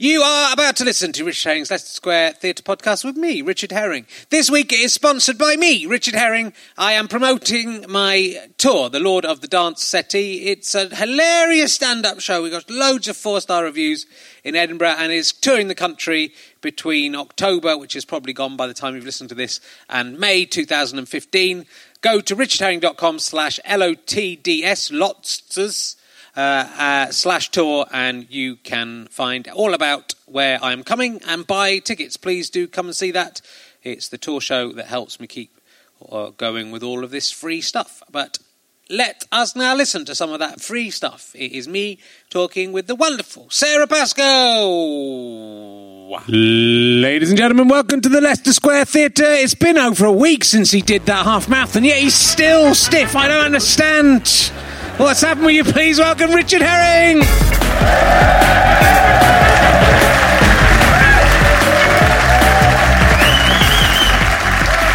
You are about to listen to Richard Herring's Leicester Square Theatre podcast with me, Richard Herring. This week is sponsored by me, Richard Herring. I am promoting my tour, The Lord of the Dance Settee. It's a hilarious stand up show. We got loads of four star reviews in Edinburgh and is touring the country between October, which is probably gone by the time you've listened to this, and May 2015. Go to richardherring.com slash LOTDS, lots uh, uh, slash tour, and you can find all about where I'm coming and buy tickets. Please do come and see that. It's the tour show that helps me keep uh, going with all of this free stuff. But let us now listen to some of that free stuff. It is me talking with the wonderful Sara Pascoe. Ladies and gentlemen, welcome to the Leicester Square Theatre. It's been over a week since he did that half mouth, and yet he's still stiff. I don't understand. What's happened? Will you please welcome Richard Herring?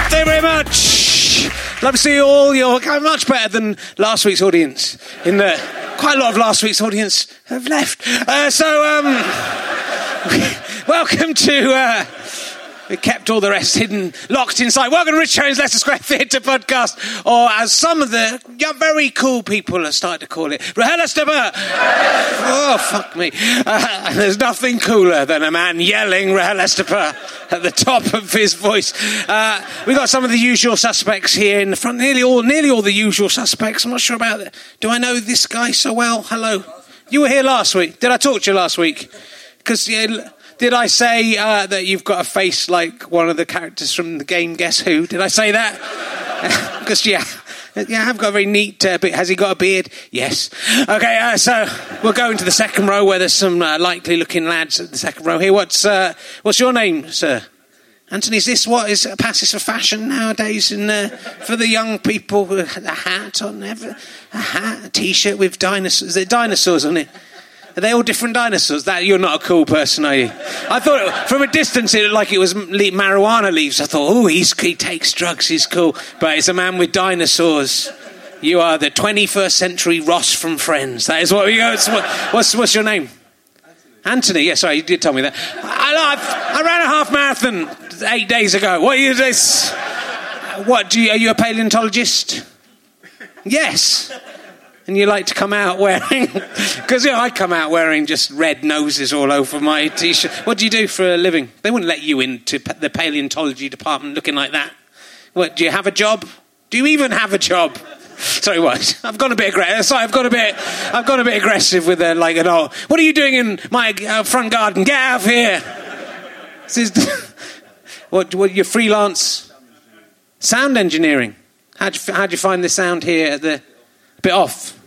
Thank you very much. Love to see you all. You're much better than last week's audience. In the quite a lot of last week's audience have left. Uh, so, um, welcome to. Uh, kept all the rest hidden, locked inside. Welcome to Rich Herring's Leicester Square Theatre podcast, or as some of the very cool people are starting to call it, RHLSTP. oh, fuck me. Uh, there's nothing cooler than a man yelling RHLSTP at the top of his voice. Uh, we've got some of the usual suspects here in the front, nearly all, nearly all the usual suspects. I'm not sure about that. Do I know this guy so well? Hello. You were here last week. Did I talk to you last week? Because, yeah, did I say uh, that you've got a face like one of the characters from the game Guess Who? Did I say that? Because, yeah. Yeah, I've got a very neat uh, bit. Has he got a beard? Yes. Okay, uh, so we'll go into the second row where there's some uh, likely looking lads at the second row here. What's, uh, what's your name, sir? Anthony, is this what is passes for fashion nowadays? And uh, for the young people, a hat on, a hat, a t-shirt with dinosaurs. Is there dinosaurs on it? Are they all different dinosaurs? That you're not a cool person, are you? I thought from a distance it looked like it was marijuana leaves. I thought, oh, he takes drugs, he's cool. But it's a man with dinosaurs. You are the 21st century Ross from Friends. That is what you go. What's, what's your name? Anthony, yes, yeah, sorry, you did tell me that. I, I, ran a half marathon eight days ago. What are this? What do you, are you a paleontologist? Yes. And you like to come out wearing, because you know, I come out wearing just red noses all over my t-shirt. What do you do for a living? They wouldn't let you into the paleontology department looking like that. What? Do you have a job? Do you even have a job? Sorry, what? I've gone a bit aggressive. Sorry, I've got a bit. I've got a bit aggressive with a like an oh. What are you doing in my uh, front garden? Get out of here! This is what? What? Your freelance sound engineering. How'd you, how'd you find the sound here at the bit off?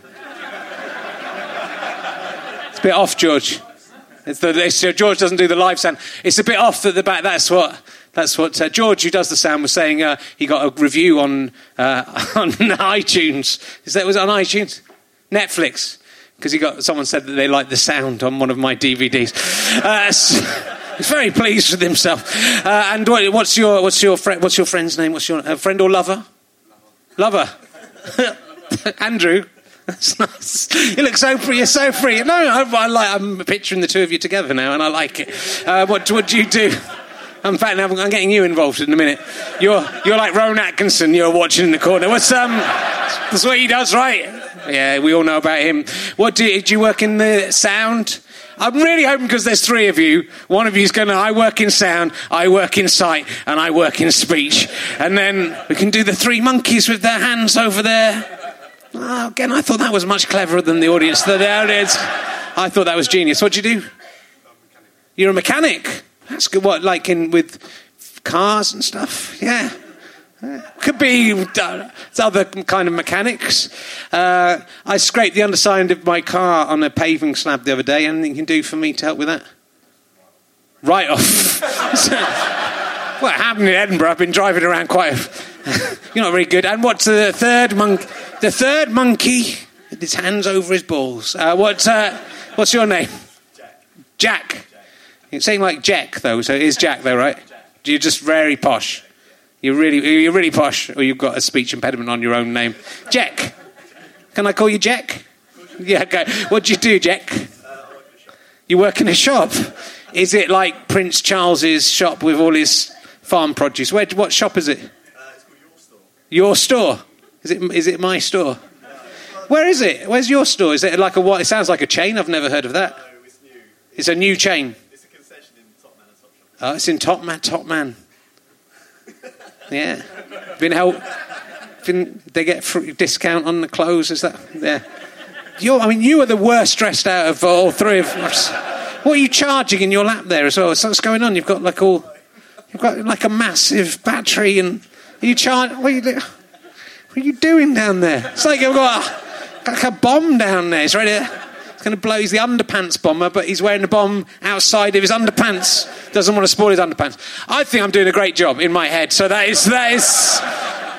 It's a bit off, George. It's the, it's, George doesn't do the live sound. It's a bit off at the back. That's what that's what uh, George, who does the sound, was saying. Uh, he got a review on uh, on iTunes. Is that was it on iTunes? Netflix, because he got someone said that they liked the sound on one of my DVDs. Uh, so, he's very pleased with himself. Uh, and what, what's your what's your friend what's your friend's name? What's your uh, friend or lover? Lover. Andrew. That's nice. You look so free. You're so free. No, I, I like. I'm picturing the two of you together now, and I like it. what, what do you do? In fact, I'm getting you involved in a minute. You're, you're like Rowan Atkinson, you're watching in the corner. What's, um, that's what he does, right? Yeah, we all know about him. What do, do you work in the sound? I'm really hoping because there's three of you. One of you's going to, I work in sound, I work in sight, and I work in speech. And then we can do the three monkeys with their hands over there. Oh, again, I thought that was much cleverer than the audience. The audience, I thought that was genius. What'd you do? You're a mechanic. That's good. What, like in with cars and stuff? Yeah. Could be uh, other kind of mechanics. Uh, I scraped the underside of my car on a paving slab the other day. Anything you can do for me to help with that? Right off. what happened in Edinburgh? I've been driving around quite. A, you're not very good. And what's the third monk? The third monkey with his hands over his balls. Uh, what, uh, what's your name? Jack. Jack. It's saying like Jack though, so it is Jack though, right? You're just very posh. You're really, you're really posh, or you've got a speech impediment on your own name. Jack. Can I call you Jack? Yeah, okay. What do you do, Jack? You work in a shop. Is it like Prince Charles's shop with all his farm produce? Where, what shop is it? Your store. Is it, is it my store? Where is it? Where's your store? Is it like a what? It sounds like a chain. I've never heard of that. It's a new chain. It's a concession in Topman and Topshop. Oh, it's in Top Man. Top Man. Yeah. Been help. Been, they get free discount on the clothes. Is that? Yeah. You're, I mean, you are the worst dressed out of all three of us. What are you charging in your lap there as well? So what's going on? You've got like all. You've got like a massive battery, and you charge. What are you, what are you doing down there? It's like you've got a, like a bomb down there. It's ready. He's going to blow. He's the underpants bomber, but he's wearing a bomb outside of his underpants. Doesn't want to spoil his underpants. I think I'm doing a great job in my head. So that is that is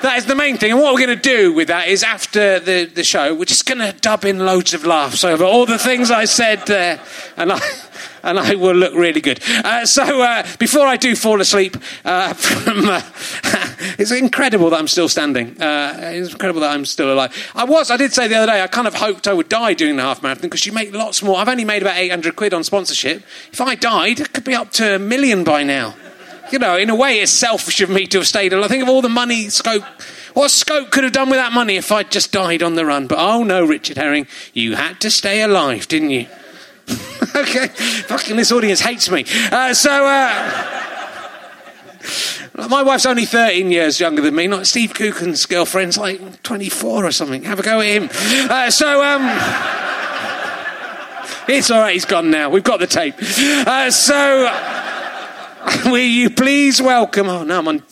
that is the main thing. And what we're going to do with that is after the, the show, we're just going to dub in loads of laughs over all the things I said there. And I, and I will look really good. Uh, so uh, before I do fall asleep, uh, from, uh, it's incredible that I'm still standing. Uh, it's incredible that I'm still alive. I was, I did say the other day, I kind of hoped I would die doing the half marathon because you make lots more. I've only made about 800 quid on sponsorship. If I died, it could be up to a million by now. You know, in a way, it's selfish of me to have stayed. And I think of all the money scope. What Scope could have done with that money if I'd just died on the run. But oh no, Richard Herring, you had to stay alive, didn't you? okay, fucking this audience hates me. Uh, so, uh, my wife's only 13 years younger than me. Not Steve Coogan's girlfriend's like 24 or something. Have a go at him. Uh, so, um, it's all right. He's gone now. We've got the tape. Uh, so, will you please welcome? Oh no, I'm on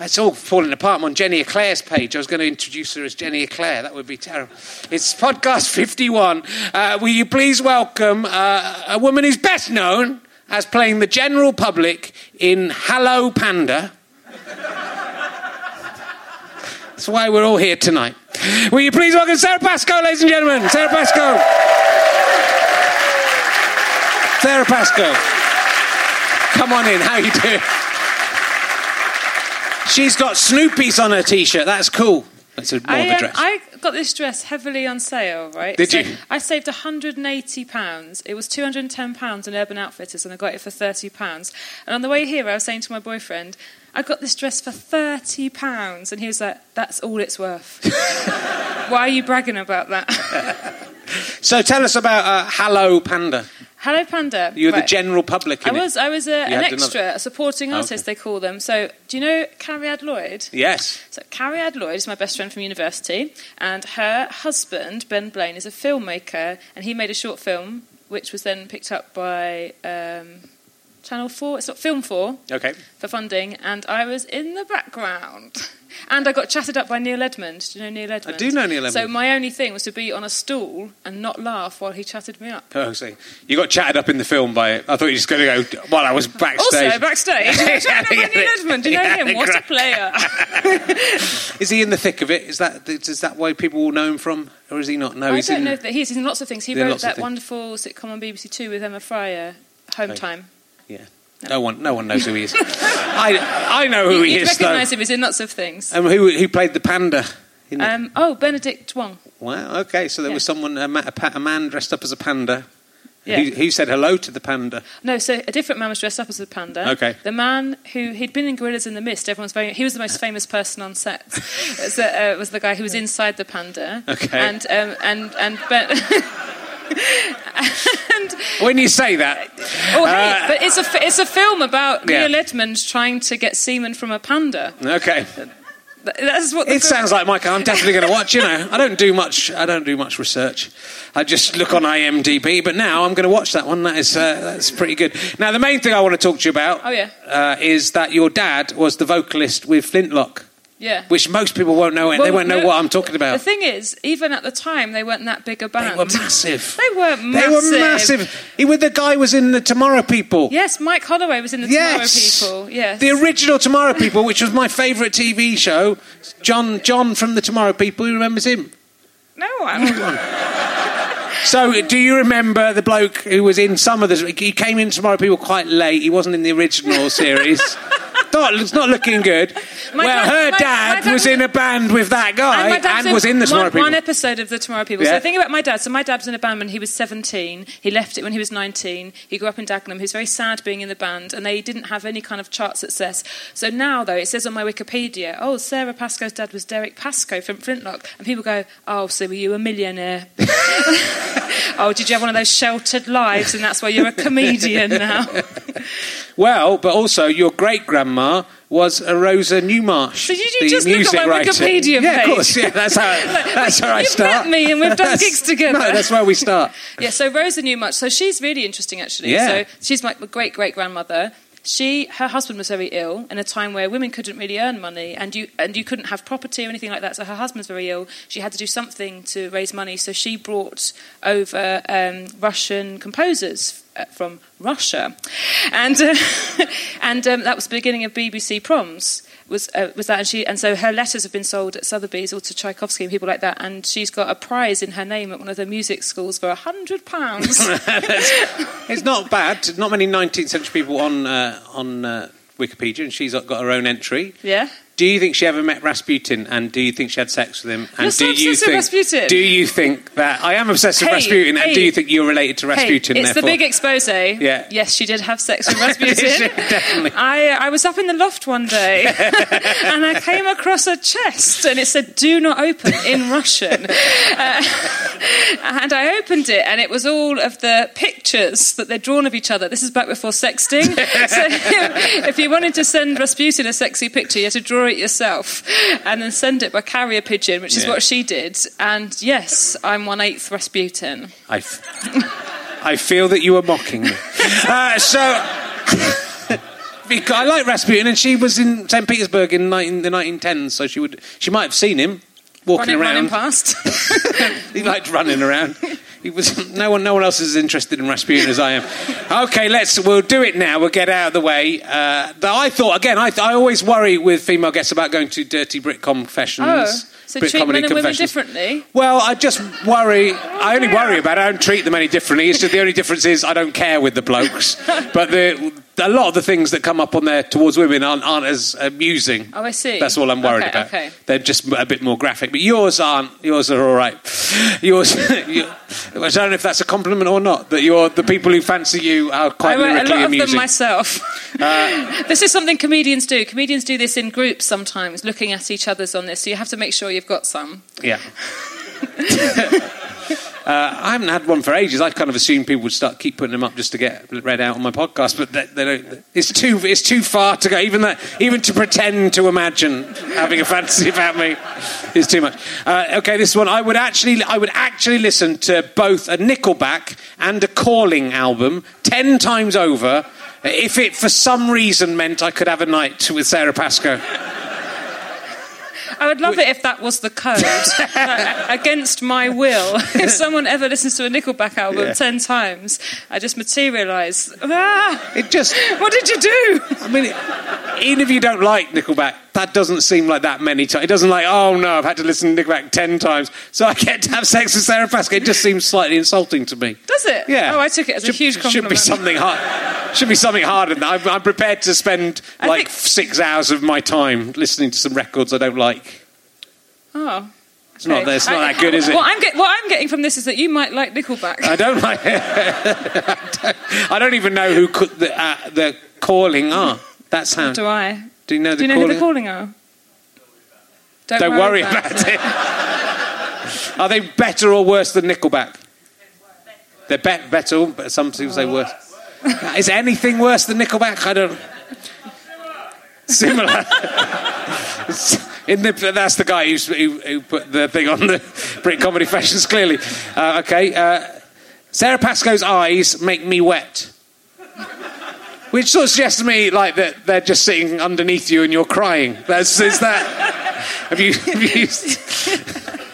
it's all falling apart. I'm on Jenny Eclair's page. I was going to introduce her as Jenny Eclair. That would be terrible. It's podcast 51. Uh, will you please welcome uh, a woman who's best known as playing the general public in Hello Panda. That's why we're all here tonight. Will you please welcome Sara Pascoe, ladies and gentlemen? Sara Pascoe. Sara Pascoe. Come on in. How you doing? She's got Snoopy's on her t shirt. That's cool. It's a more I, a um, dress. I got this dress heavily on sale, right? Did So you? I saved £180. It was £210 in Urban Outfitters, and I got it for £30. And on the way here, I was saying to my boyfriend, I got this dress for £30. And he was like, that's all it's worth. Why are you bragging about that? so tell us about uh, Hello Panda. Hello, Panda. You were the general public in I it. was, I was a, an had another- extra, a supporting Oh, artist, okay. they call them. So, do you know Carrie Lloyd? Yes. So Carrie Ad Lloyd is my best friend from university, and her husband Ben Blaine is a filmmaker, and he made a short film which was then picked up by um, Channel Four. It's not Film Four Okay. for funding, and I was in the background. And I got chatted up by Neil Edmond. Do you know Neil Edmond? I do know Neil Edmond. So my only thing was to be on a stool and not laugh while he chatted me up. Oh, see. You got chatted up in the film by it. I thought you were just going to go, well, I was backstage. Also, backstage, chatted up by Neil Edmond. Do you know yeah, him? What a player! Is he in the thick of it? Is that is that why people will know him from? Or is he not? No, I he's don't in... know that he's in lots of things. He wrote that wonderful sitcom on BBC Two with Emma Fryer, Home Time. Yeah. No one, no one knows who he is. I, I know who he You'd is, though. recognise him. He's in lots of things. Um, who, who played the panda? Um, oh, Benedict Wong. wow, okay, so there yeah. was someone, a, ma- a, pa- a man dressed up as a panda. Yeah. Who, who said hello to the panda? No, so a different man was dressed up as a panda. Okay. The man who he'd been in Gorillas in the Mist. Everyone's very. He was the most famous person on set. so, uh, was the guy who was inside the panda. Okay. And um, and and Ben. and When you say that, oh hey, but it's a it's a film about Yeah. Neil Edmond trying to get semen from a panda. okay, That's what it film- sounds like Michael. I'm definitely going to watch. You know, I don't do much. I don't do much research. I just look on IMDb. But now I'm going to watch that one. That is uh, that's pretty good. Now the main thing I want to talk to you about, Oh, yeah. uh, is that your dad was the vocalist with Flintlock, Yeah. which most people won't know. And they won't know no, what I'm talking about. The thing is, even at the time, they weren't that big a band. They were massive. They were They massive. were massive. He the guy was in the Tomorrow People. Yes, Mike Holloway was in the Yes. Tomorrow People. Yes. The original Tomorrow People, which was my favourite TV show. John John from the Tomorrow People. Who remembers him? no one. So, do you remember the bloke who was in some of the? He came in Tomorrow People quite late. He wasn't in the original series. not, it's not looking good. My well, dad- her my- dad, my was in a band with that guy and, dad's was in the Tomorrow one, People. one episode of the Tomorrow People. So Yeah. the thing about my dad, so my dad was in a band when he was 17. He left it when he was 19. He grew up in Dagenham. He was very sad being in the band, and they didn't have any kind of chart success. So now, though, it says on my Wikipedia, oh, Sara Pascoe's dad was Derek Pascoe from Flintlock. And people go, oh, so were you a millionaire? oh, did you have one of those sheltered lives, and that's why you're a comedian now? Well, but also your great grandma was a Rosa Newmarch. So did you just look at my writer. Wikipedia Yeah, of page? course. Yeah, that's how. that's how I start. you've met me and we've done gigs together. No, that's where we start. Yeah, so Rosa Newmarch. So she's really interesting, actually. Yeah. So she's my great great grandmother. She, her husband was very ill in a time where women couldn't really earn money, and you and you couldn't have property or anything like that. So her husband's very ill. She had to do something to raise money. So she brought over um, Russian composers uh, from Russia, and uh, and um, that was the beginning of BBC Proms. Was uh, was that and she and so her letters have been sold at Sotheby's or to Tchaikovsky and people like that, and she's got a prize in her name at one of the music schools for a hundred pounds. It's not bad. Not many 19th century people on uh, on uh, Wikipedia, and she's got her own entry. Yeah. Do you think she ever met Rasputin, and do you think she had sex with him? And You're so do you obsessed with think, Rasputin. Do you think that I am obsessed with Hey, Rasputin, and hey. do you think you're related to Rasputin? Hey, it's the therefore? big expose. Yeah. Yes, she did have sex with Rasputin. Definitely. I, I was up in the loft one day and I came across a chest and it said "Do not open" in Russian. Uh, and I opened it and it was all of the pictures that they'd drawn of each other. This is back before sexting. so if you wanted to send Rasputin a sexy picture, you had to draw it yourself and then send it by carrier pigeon, which is Yeah. what she did. And yes, I'm one eighth Rasputin. I, f- I feel that you are mocking me. Uh, so. I like Rasputin, and she was in St. Petersburg in 19, the 1910s, so she would she might have seen him walking running, around. running past. he liked running around. He was no one. No one else is as interested in Rasputin as I am. Okay, let's. We'll do it now. We'll get out of the way. Uh, but I thought again. I, I always worry with female guests about going to dirty Brit confessions. Oh, so Brit treat men and women differently? Well, I just worry. I only worry about. it. I don't treat them any differently. It's just the only difference is I don't care with the blokes. but the a lot of the things that come up on there towards women aren't, aren't as amusing. Oh, I see. That's all I'm worried Okay, about. okay. They're just a bit more graphic, but yours aren't. Yours are all right. Yours, you, I don't know if that's a compliment or not. That you're the people who fancy you are I quite a lyrically lot of amusing. Uh, them myself. this is something comedians do. Comedians do this in groups sometimes, looking at each other's on this. So you have to make sure you've got some. Yeah. Uh, I haven't had one for ages. I kind of assumed people would start keep putting them up just to get read out on my podcast, but they, they don't. It's too it's too far to go. Even that, even to pretend to imagine having a fantasy about me is too much. Uh, okay, this one I would actually I would actually listen to both a Nickelback and a Calling album ten times over if it for some reason meant I could have a night with Sara Pascoe. I would love it if that was the code. Against my will. If someone ever listens to a Nickelback album Yeah. ten times, I just materialise. Ah, It just what did you do? I mean, even if you don't like Nickelback, that doesn't seem like that many times. It doesn't like, oh no, I've had to listen to Nickelback ten times, so I get to have sex with Sara Pascoe. It just seems slightly insulting to me. Does it? Yeah. Oh, I took it as should, a huge compliment. Should be something hard. Should be something harder than that. I'm, I'm prepared to spend I like think- six hours of my time listening to some records I don't like. Oh. It's not, it's not I- that good, is it? What I'm, get, what I'm getting from this is that you might like Nickelback. I don't like. I, don't, I don't even know who could, the, uh, the calling are. That sound. do I? Do you know the Do you know calling? who the calling are? Don't, Don't worry about it. Are they better or worse than Nickelback? They're be- better, but some people say worse. Is anything worse than Nickelback? I don't. Similar. In the, that's the guy who, who put the thing on the Brit Comedy Fashions, clearly. Uh, okay. Uh, Sara Pascoe's eyes make me wet. Which sort of suggests to me like that they're just sitting underneath you and you're crying. That's, is that. Have you, have you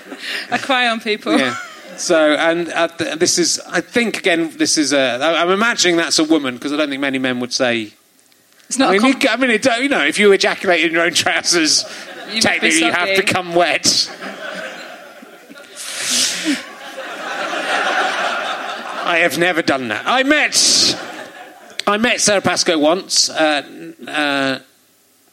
I cry on people. yeah. So, and uh, th- this is, I think, again, this is a. I- I'm imagining that's a woman because I don't think many men would say. It's not I a mean, com- you, I mean, it, you know, if you ejaculate in your own trousers, You technically you have become wet. I have never done that. I met, I met Sara Pascoe once. Uh, uh,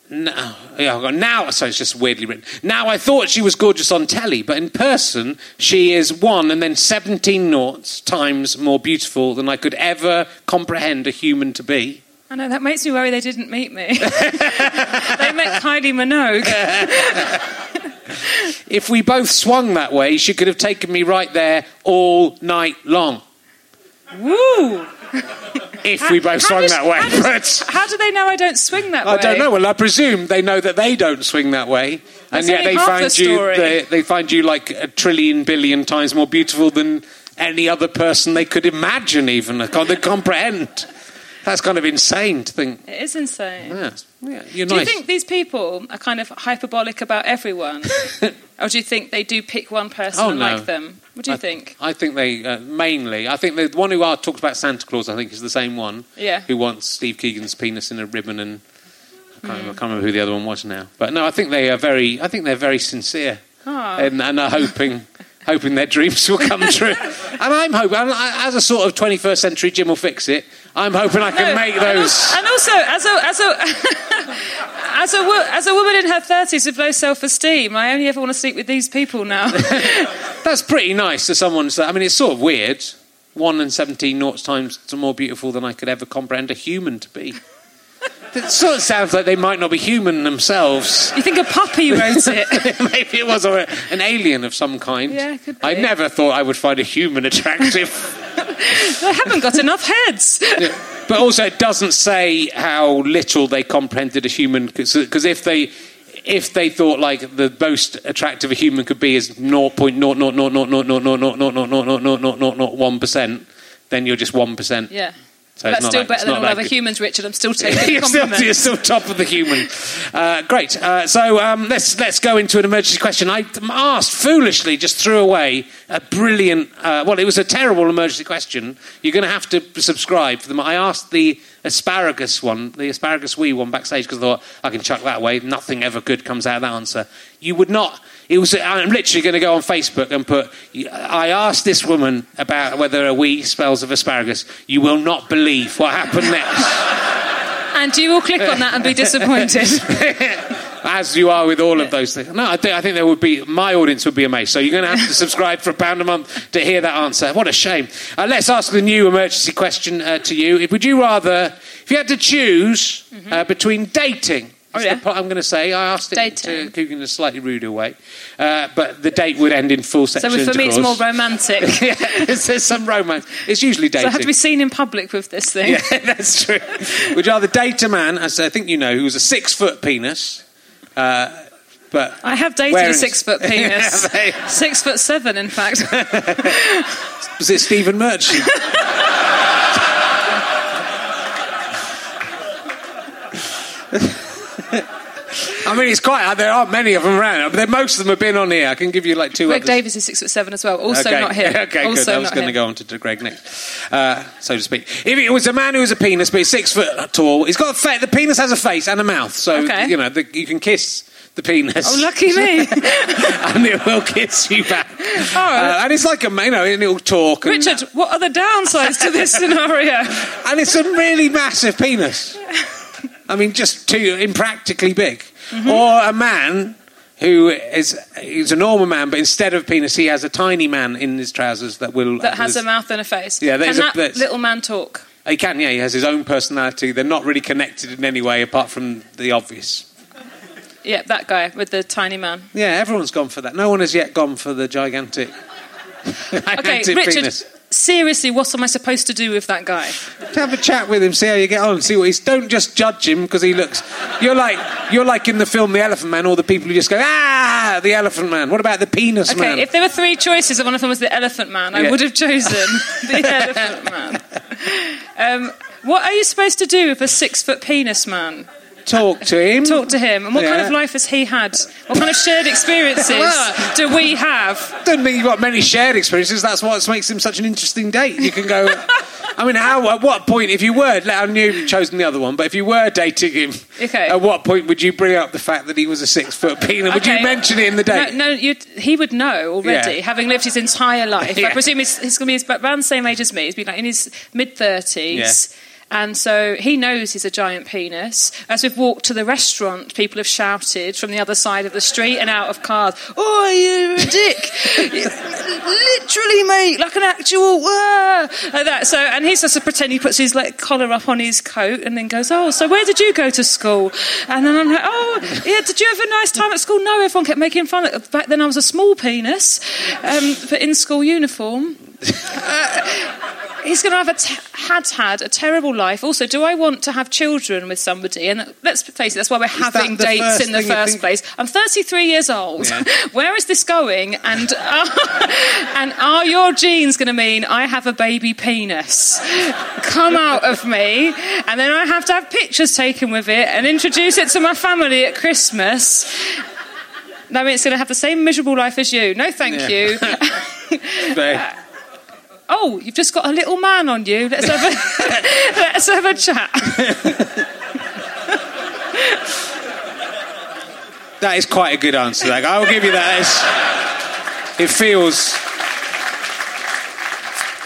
no, yeah, now, so it's just weirdly written. Now I thought she was gorgeous on telly, but in person she is one and then 17 noughts times more beautiful than I could ever comprehend a human to be. I know, that makes me worry they didn't meet me. they met Kylie Minogue. If we both swung that way, she could have taken me right there all night long. Woo! If we both How swung does- that way, how does- but How do they know I don't swing that way? I don't know. Well, I presume they know that they don't swing that way, and yet they find the you they, they find you like a trillion billion times more beautiful than any other person they could imagine, even can't they comprehend. That's kind of insane to think. It is insane. Yeah, yeah you're Do nice. you think these people are kind of hyperbolic about everyone? or do you think they do pick one person Oh, and no. like them? What do you I, think? I think they uh, mainly. I think the one who are, talks about Santa Claus. I think is the same one. Yeah. Who wants Steve Keegan's penis in a ribbon and I can't, Hmm. remember, I can't remember who the other one was now. But no, I think they are very. I think they're very sincere Ah. and, and are hoping. Hoping their dreams will come true, and I'm hoping, as a sort of 21st century Jim will fix it. I'm hoping I can No, make those. And also, as a as a as a wo- as a woman in her thirties with low self esteem, I only ever want to sleep with these people now. That's pretty nice to someone. say- I mean, it's sort of weird. One and seventeen noughts times more beautiful than I could ever comprehend a human to be. It sort of sounds like they might not be human themselves. you think a puppy wrote it? Maybe it was a, an alien of some kind. Yeah, could be. I never thought I would find a human attractive. They haven't got enough heads. but also, it doesn't say how little they comprehended a human. Because if they if they thought like the most attractive a human could be is 0.0000000000001 percent, then you're just one percent. Yeah. So That's still that- better than all other good. humans, Richard. I'm still taking you're, still, you're still top of the human. Uh, great. Uh, so um, let's let's go into an emergency question. I asked foolishly, just threw away a brilliant. Uh, well, it was a terrible emergency question. You're going to have to subscribe for them. I asked the asparagus one, the asparagus wee one backstage because I thought I can chuck that away. Nothing ever good comes out of that answer. You would not. It was. I'm literally going to go on Facebook and put. I asked this woman about whether a wee spells of asparagus. You will not believe what happened next. and you will click on that and be disappointed. As you are with all of those things. No, I think, I think there would be, my audience would be amazed. So you're going to have to subscribe for a pound a month to hear that answer. What a shame. Uh, let's ask the new emergency question uh, to you. Would you rather, if you had to choose uh, between dating, Oh, yeah. the I'm going to say. I asked it to Coogan in a slightly ruder way, uh, but the date would end in full So for me, it's more romantic. yeah, there's some romance. It's usually So dating. I have to be seen in public with this thing. Yeah, that's true. Would you rather date a man, as I think you know, who was a six foot penis, uh, but I have dated Wearing- a six foot penis. They? six foot seven, in fact. was it Stephen Merchant? I mean, it's quite. There aren't many of them around, but most of them have been on here. I can give you like two. Greg others. Davies is six foot seven as well. Also okay. not here. okay, also good. I was going to go on to, Greg next, uh, so to speak. If it was a man who was a penis, but he's six foot tall, he's got a fa- the penis has a face and a mouth, so Okay. you know the, you can kiss the penis. Oh, lucky me. and it will kiss you back. Uh, and it's like a, you know, and it'll talk. And, Richard, what are the downsides to this scenario? and it's a really massive penis. I mean, just too impractically big. Mm-hmm. Or a man who is he's a normal man, but instead of penis, he has a tiny man in his trousers that will That has a mouth and a face. Yeah, Can there's a- that little man talk? He can, yeah. He has his own personality. They're not really connected in any way apart from the obvious. Yeah, that guy with the tiny man. Yeah, everyone's gone for that. No one has yet gone for the gigantic, Okay, Richard, penis. Seriously, what am I supposed to do with that guy? Have a chat with him, see how you get on, see what he's. Don't just judge him because he looks. You're like you're like in the film The Elephant Man, all the people who just go ah, the Elephant Man. What about the penis Okay, man? if there were three choices and one of them was the elephant man, I Yeah. would have chosen the elephant man. Um, what are you supposed to do with a six foot penis man? Talk to him. Talk to him. And what kind of life has he had? What kind of shared experiences Well- do we have? Doesn't mean you've got many shared experiences. That's what makes him such an interesting date. You can go. I mean, how? At what point, if you were, I knew you'd chosen the other one, but if you were dating him, Okay. at what point would you bring up the fact that he was a six foot penis? Would you mention it in the date? No, no he would know already, Yeah. having lived his entire life. I presume he's, he's going to be around the same age as me. He's been like in his mid 30s. And so he knows he's a giant penis. As we've walked to the restaurant, people have shouted from the other side of the street and out of cars, Oh, you're a dick! Literally, mate, like an actual, wah! like that. So, and he's just to pretend he puts his like collar up on his coat and then goes, Oh, so where did you go to school? And then I'm like, Oh, yeah, did you have a nice time at school? No, everyone kept making fun. of it. Back then I was a small penis, um, but in school uniform. He's going to have a t- had had a terrible life. Also, do I want to have children with somebody? And let's face it, that's why we're having dates in the first think? place. I'm 33 years old. Yeah. Where is this going? And uh, and are your genes going to mean I have a baby penis come out of me, and then I have to have pictures taken with it and introduce it to my family at Christmas? No, it's going to have the same miserable life as you. No, thank Yeah. you. Oh, you've just got a little man on you. Let's have a, let's have a chat. That is quite a good answer. Like, I'll give you that. It's, it feels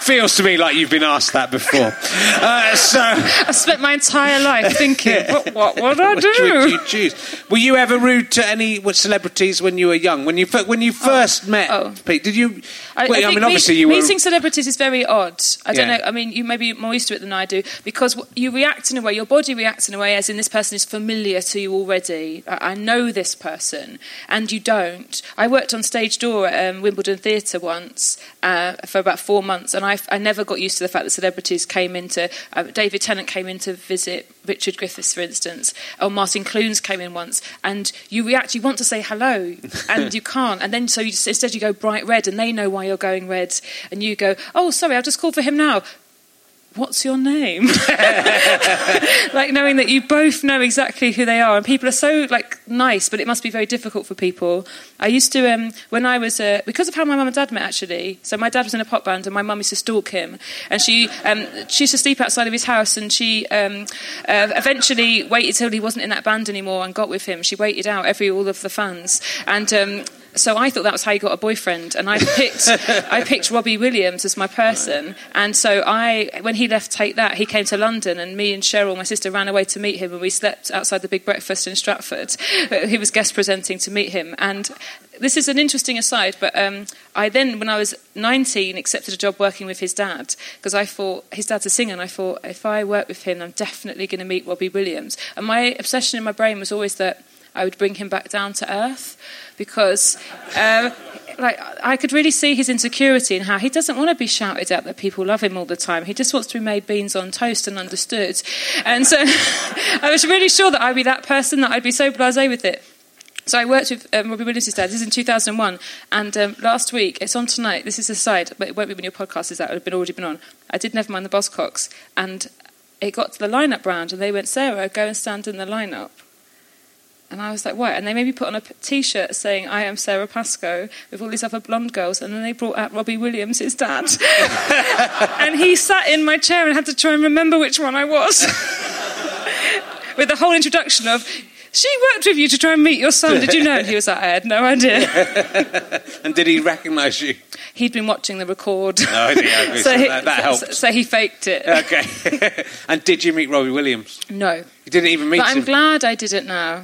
feels to me like you've been asked that before. Uh, so, I spent my entire life thinking, what, what would I do? would you choose? Were you ever rude to any celebrities when you were young? When you when you first met oh. Pete, did you? I, well, I, I mean, obviously meet- you were. meeting celebrities is very odd. I don't Yeah. know. I mean, you may be more used to it than I do because you react in a way. Your body reacts in a way as in this person is familiar to you already. I, I know this person, and you don't. I worked on stage door at um, Wimbledon Theatre once uh, for about four months, and I, I never got used to the fact that celebrities came into. Uh, David Tennant came in to visit Richard Griffiths, for instance, or Martin Clunes came in once, and you react. You want to say hello, and you can't, and then so you just, instead you go bright red, and they know why you're going red, and you go, "Oh, sorry, I'll just call for him now." What's your name? like knowing that you both know exactly who they are, and people are so like nice, but it must be very difficult for people. I used to um, when I was uh, because of how my mum and dad met actually. So my dad was in a pop band, and my mum used to stalk him, and she um, she used to sleep outside of his house, and she um, uh, eventually waited till he wasn't in that band anymore and got with him. She waited out every all of the fans, and. So I thought that was how you got a boyfriend, and I picked I picked Robbie Williams as my person. And so I, when he left Take That, he came to London, and me and Cheryl, my sister, ran away to meet him, and we slept outside the Big Breakfast in Stratford. He was guest presenting to meet him, and this is an interesting aside, but um, I then, when I was 19, accepted a job working with his dad because I thought his dad's a singer, and I thought if I work with him, I'm definitely going to meet Robbie Williams. And my obsession in my brain was always that I would bring him back down to earth because. Uh, like I could really see his insecurity and how he doesn't want to be shouted at that people love him all the time. He just wants to be made beans on toast and understood. And so I was really sure that I'd be that person that I'd be so blasé with it. So I worked with um, Robbie Williams' dad. This is in 2001, and um, last week it's on tonight. This is a side, but it won't be when your podcast is out. It would have been already been on. I did Nevermind the Buzzcocks, and it got to the lineup round, and they went, Sara, go and stand in the lineup. And I was like, what? And they made me put on a t-shirt saying, I am Sara Pascoe, with all these other blonde girls. And then they brought out Robbie Williams, his dad. and he sat in my chair and had to try and remember which one I was. with the whole introduction of, she worked with you to try and meet your son. Did you know? And he was like, I had no idea. and did he recognise you? He'd been watching the record. Oh, yeah, so he, that, that helped. So, he faked it. Okay. and did you meet Robbie Williams? No. You didn't even meet But I'm glad I didn't now.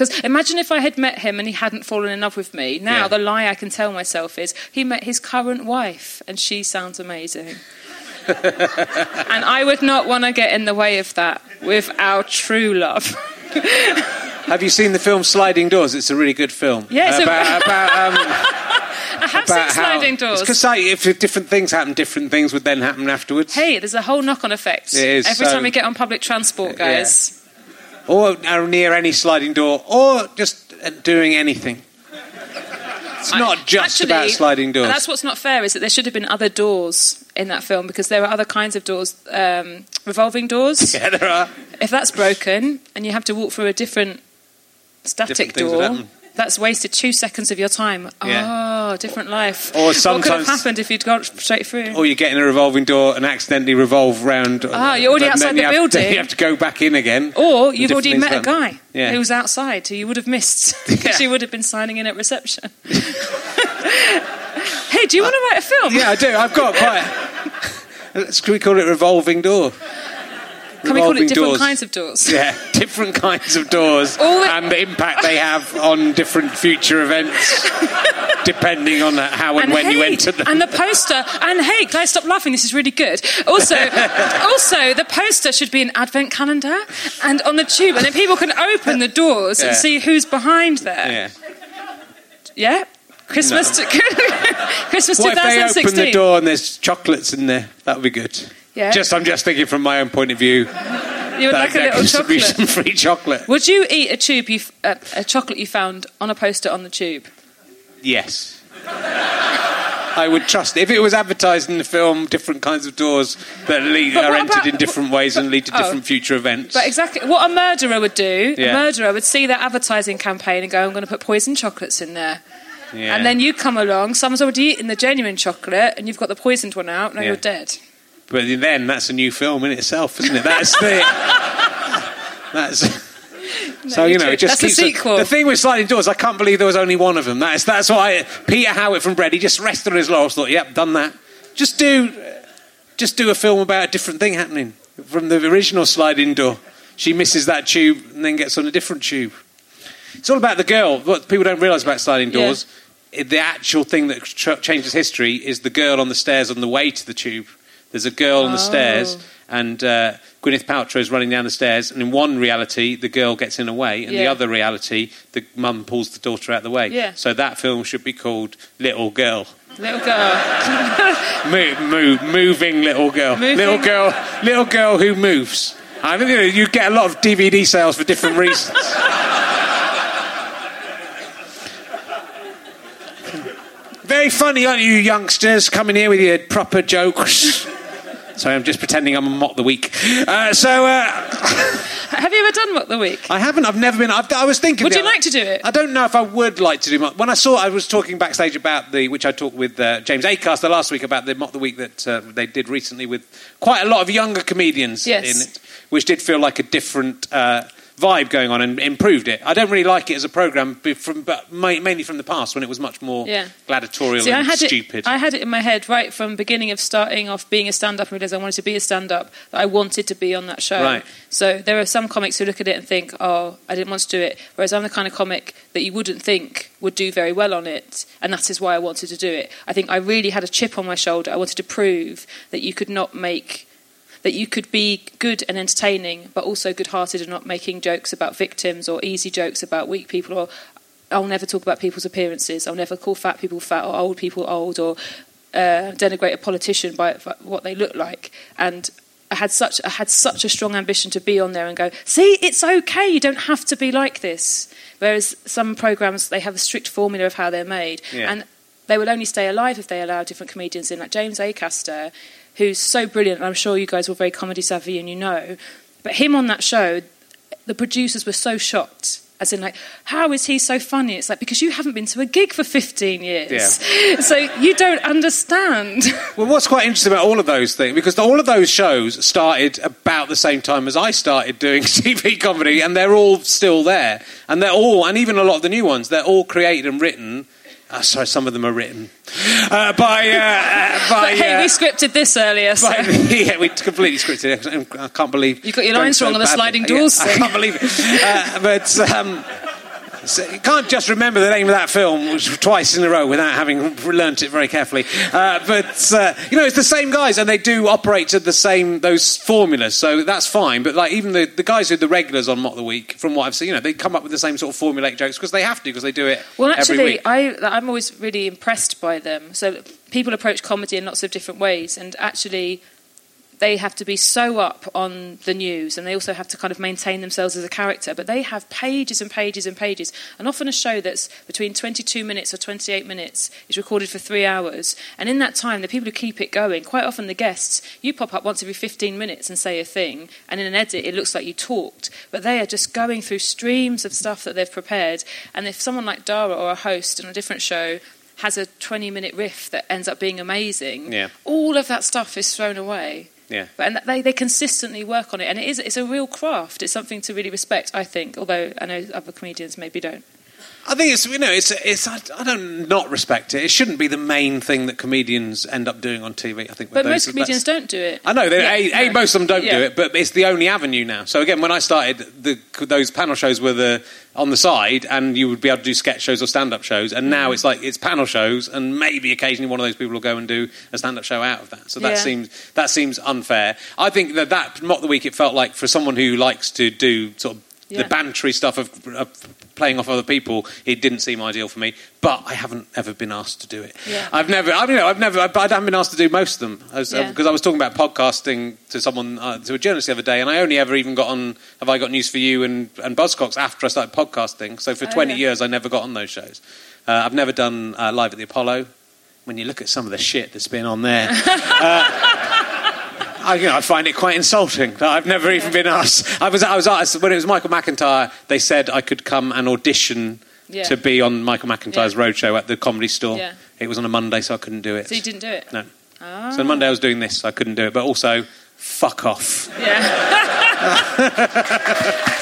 Because imagine if I had met him and he hadn't fallen in love with me. Now Yeah. the lie I can tell myself is he met his current wife and she sounds amazing. and I would not want to get in the way of that with our true love. Have you seen the film Sliding Doors? It's a really good film. Yeah, it's a- about, about, um, I have seen about how- sliding doors. Because like, if different things happen, different things would then happen afterwards. Hey, there's a whole knock-on effect. It is, Every so- time we get on public transport, guys. Or near any sliding door, or just uh, doing anything. It's not I- just actually, about sliding doors. That's what's not fair is that there should have been other doors in that film because there are other kinds of doors, um, revolving doors. yeah, there are. If that's broken and you have to walk through a different static Different door. That's wasted two seconds of your time. Yeah. Oh, different life. Or what could have happened if you'd gone straight through? Or you get in a revolving door and accidentally revolve round. Ah, you're already outside the you have- building. then you have to go back in again. or you've already met a guy Yeah. who was outside who you would have missed because Yeah. you would have been signing in at reception. hey, do you want to write a film? Yeah, I do. I've got quite. Let's can we call it revolving door? Can we call it different doors. kinds of doors? Yeah, different kinds of doors the- and the impact they have on different future events, depending on how and, when hey, you enter them. And the poster, and hey, guys, stop laughing. This is really good. Also, also, the poster should be an advent calendar, and on the tube, and then people can open the doors Yeah. and see who's behind there. yeah. Yeah, Christmas, to, Christmas What if they open the door and there's chocolates in there? That would be good. Yeah. Just, I'm just thinking from my own point of view. You would like a little chocolate. some free chocolate. Would you eat a tube, you, f- uh, a chocolate you found on a poster on the tube? Yes. I would trust if it was advertised in the film, different kinds of doors that lead, are entered about- in different ways and lead to Oh. different future events. But exactly what a murderer would do. Yeah. A murderer would see that advertising campaign and go, "I'm going to put poison chocolates in there." Yeah. And then you come along, someone's already eaten the genuine chocolate, and you've got the poisoned one out. Now Yeah. you're dead. But then that's a new film in itself, isn't it? That's the. That's. So you know, it just That's a keeps sequel. the thing with sliding doors. I can't believe there was only one of them. That's that's why Peter Howitt from Bread he just rested on his laurels. Thought, yep, done that. Just do, just do a film about a different thing happening from the original sliding door. She misses that tube and then gets on a different tube. It's all about the girl. What people don't realise about sliding doors, i- the actual thing that tr- changes history is the girl on the stairs on the way to the tube. There's a girl on the stairs, and uh, Gwyneth Paltrow is running down the stairs. And in one reality, the girl gets in the way, and the other reality, the mum pulls the daughter out of the way. Yeah. So that film should be called Little Girl. Little girl. Mo- mo- moving little girl. Moving- Little girl. Little girl who moves. I mean, you, know, you get a lot of DVD sales for different reasons. Very funny, aren't you, youngsters, coming here with your proper jokes? Sorry, I'm just pretending I'm a mock the week. Uh, so uh, Have you ever done Mock the Week? I haven't. I've never been. I've, I was thinking. Would you like to do it? I don't know if I would like to do. Mock, when I saw, I was talking backstage about the, which I talked with uh, James Acaster last week about the mock the week that uh, they did recently with quite a lot of younger comedians Yes. in it, which did feel like a different uh, vibe going on and improved it. I don't really like it as a program, be- from, but mainly from the past when it was much more Yeah. gladiatorial See, I and had stupid. it. I had it in my head right from beginning of starting off being a stand-up and realised I wanted to be a stand-up. That I wanted to be on that show. Right. So there are some comics who look at it and think, "Oh, I didn't want to do it," whereas I'm the kind of comic that you wouldn't think would do very well on it, and that is why I wanted to do it. I think I really had a chip on my shoulder. I wanted to prove that you could not make. That you could be good and entertaining, but also good-hearted and not making jokes about victims or easy jokes about weak people or I'll never talk about people's appearances. I'll never call fat people fat or old people old or uh, denigrate a politician by what they look like. And I had such I had such a strong ambition to be on there and go, see, it's okay. You don't have to be like this. Whereas some programs they have a strict formula of how they're made, Yeah. and they will only stay alive if they allow different comedians in. Like James Acaster, who's so brilliant. and I'm sure you guys were very comedy savvy and you know, but him on that show, the producers were so shocked. As in, like, how is he so funny? It's like, because you haven't been to a gig for 15 years. So you don't understand. Well, what's quite interesting about all of those things, because all of those shows started about the same time as I started doing TV comedy, and they're all still there. And they're all, and even a lot of the new ones, they're all created and written. Uh, sorry, some of them are written uh, by. Uh, uh, by hey, uh, we scripted this earlier, so. by- yeah, we completely scripted it. I can't believe You got your lines so wrong on the sliding Yeah, doors I can't believe it. Uh, but um, so you can't just remember the name of that film twice in a row without having learnt it very carefully. Uh, but uh, you know, it's the same guys, and they do operate to the same those formulas, so that's fine. But like even the, the guys who are the regulars on Mock the Week, from what I've seen, you know, they come up with the same sort of formulaic jokes because they have to because they do it Well, actually. I, I'm always really impressed by them. So people approach comedy in lots of different ways, and actually, they have to be so up on the news, and they also have to kind of maintain themselves as a character. But they have pages and pages and pages, and often a show that's between 22 minutes or 28 minutes is recorded for three hours. And in that time, the people who keep it going, quite often the guests, you pop up once every 15 minutes and say a thing, and in an edit, it looks like you talked. But they are just going through streams of stuff that they've prepared. And if someone like Dara or a host on a different show has a 20 minute riff that ends up being amazing, Yeah. all of that stuff is thrown away. Yeah. And they, they consistently work on it, and it is it's a real craft. It's something to really respect, I think. Although I know other comedians maybe don't. I think it's you know it's it's I, I don't not respect it. It shouldn't be the main thing that comedians end up doing on TV. I think, But most comedians don't do it. I know. They, Yeah, a, a, most of them don't Yeah. do it, but it's the only avenue now. So again, when I started, the, those panel shows were the on the side, and you would be able to do sketch shows or stand-up shows. And Mm. now it's like it's panel shows, and maybe occasionally one of those people will go and do a stand-up show out of that. So that Yeah. seems that seems unfair. I think that that mock the week it felt like for someone who likes to do sort of Yeah. the bantery stuff of, of playing off other people, it didn't seem ideal for me. But I haven't ever been asked to do it. Yeah. I've never, I mean, I've never, I, I haven't been asked to do most of them because Yeah. I was talking about podcasting to someone, uh, to a journalist the other day, and I only ever even got on. Have I got news for you and and Buzzcocks after I started podcasting? So for Oh, twenty yeah. years, I never got on those shows. Uh, I've never done uh, live at the Apollo. When you look at some of the shit that's been on there. I, you know, I find it quite insulting that I've never even been asked. I was, I was asked when it was Michael McIntyre. They said I could come and audition Yeah. to be on Michael McIntyre's Yeah. roadshow at the Comedy Store. Yeah. It was on a Monday, so I couldn't do it. So you didn't do it. No. Ah. So on Monday I was doing this, so I couldn't do it. But also, fuck off. Yeah.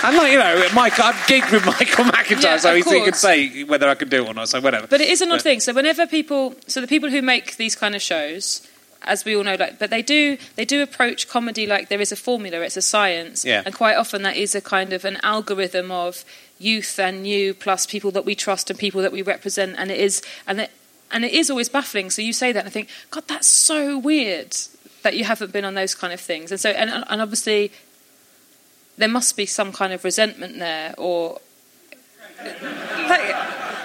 And like you know, Mike, I've gigged with Michael McIntyre, Yeah, so he, can say whether I can do it or not. So whatever. But it is an odd But- thing. So whenever people, so the people who make these kind of shows, as we all know, like, but they do they do approach comedy like there is a formula, it's a science, Yeah. and quite often that is a kind of an algorithm of youth and new plus people that we trust and people that we represent, and it is and it and it is always baffling. So you say that, and I think, God, that's so weird that you haven't been on those kind of things, and so and and obviously there must be some kind of resentment there, or. Like,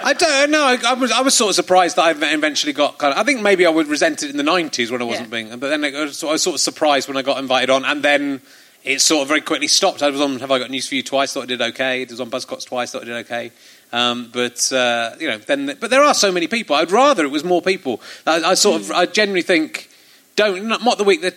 I don't know. I, I was I was sort of surprised that I eventually got kind of. I think maybe I would resent it in the nineties when I wasn't Yeah. being. But then I was, I was sort of surprised when I got invited on, and then it sort of very quickly stopped. I was on Have I Got News for You twice? Thought I did okay. It was on Buzzcocks twice. Thought I did okay. Um, but uh, you know, then but there are so many people. I'd rather it was more people. I, I sort of I genuinely think don't not, not the week that.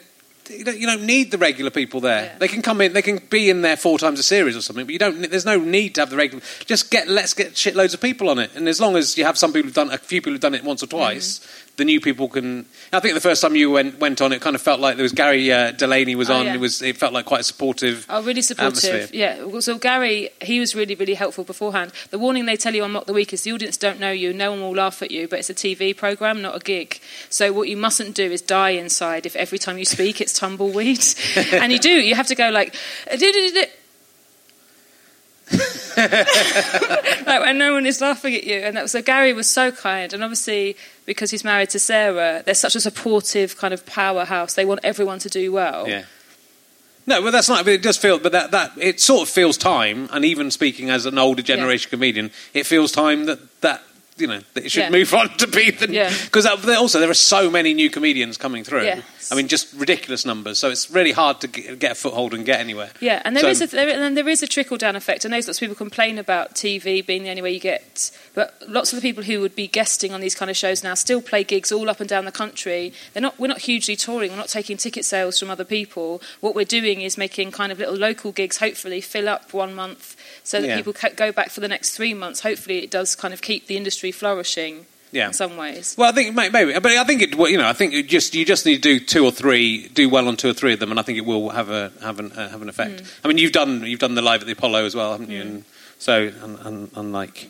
You don't, you don't need the regular people there. Yeah. They can come in, they can be in there four times a series or something, but you don't. There's no need to have the regular. Just get let's get shitloads of people on it, and as long as you have some people who've done a few people who've done it once or twice, Mm-hmm. The new people can. I think the first time you went went on, it kind of felt like there was Gary uh, Delaney was Oh, on. yeah. It was it felt like quite a supportive. Oh, really supportive. atmosphere. Yeah. So Gary, he was really, really helpful beforehand. The warning they tell you on Mock the Week is the audience don't know you, no one will laugh at you, but it's a TV program, not a gig. So what you mustn't do is die inside if every time you speak it's tumbleweed. and you do. You have to go like. like when no one is laughing at you, and that was so. Gary was so kind, and obviously because he's married to Sarah, they're such a supportive kind of powerhouse. They want everyone to do well. Yeah. No, but that's not. But it does feel, but that that it sort of feels time. And even speaking as an older generation comedian, it feels time that that you know that it should Yeah. move on to be the Yeah. because also there are so many new comedians coming through. Yes. I mean, just ridiculous numbers. So it's really hard to get a foothold and get anywhere. Yeah, and there So- is a there, and then there is a trickle down effect. I know lots of people complain about TV being the only way you get, but lots of the people who would be guesting on these kind of shows now still play gigs all up and down the country. They're not we're not hugely touring. We're not taking ticket sales from other people. What we're doing is making kind of little local gigs. Hopefully, fill up one month so that Yeah. people go back for the next three months. Hopefully, it does kind of keep the industry flourishing. Yeah. in some ways. Well, I think may- maybe, but I think it. You know, I think it just you just need to do two or three, do well on two or three of them, and I think it will have a have an uh, have an effect. Mm. I mean, you've done you've done the live at the Apollo as well, haven't you? And so, un, un, unlike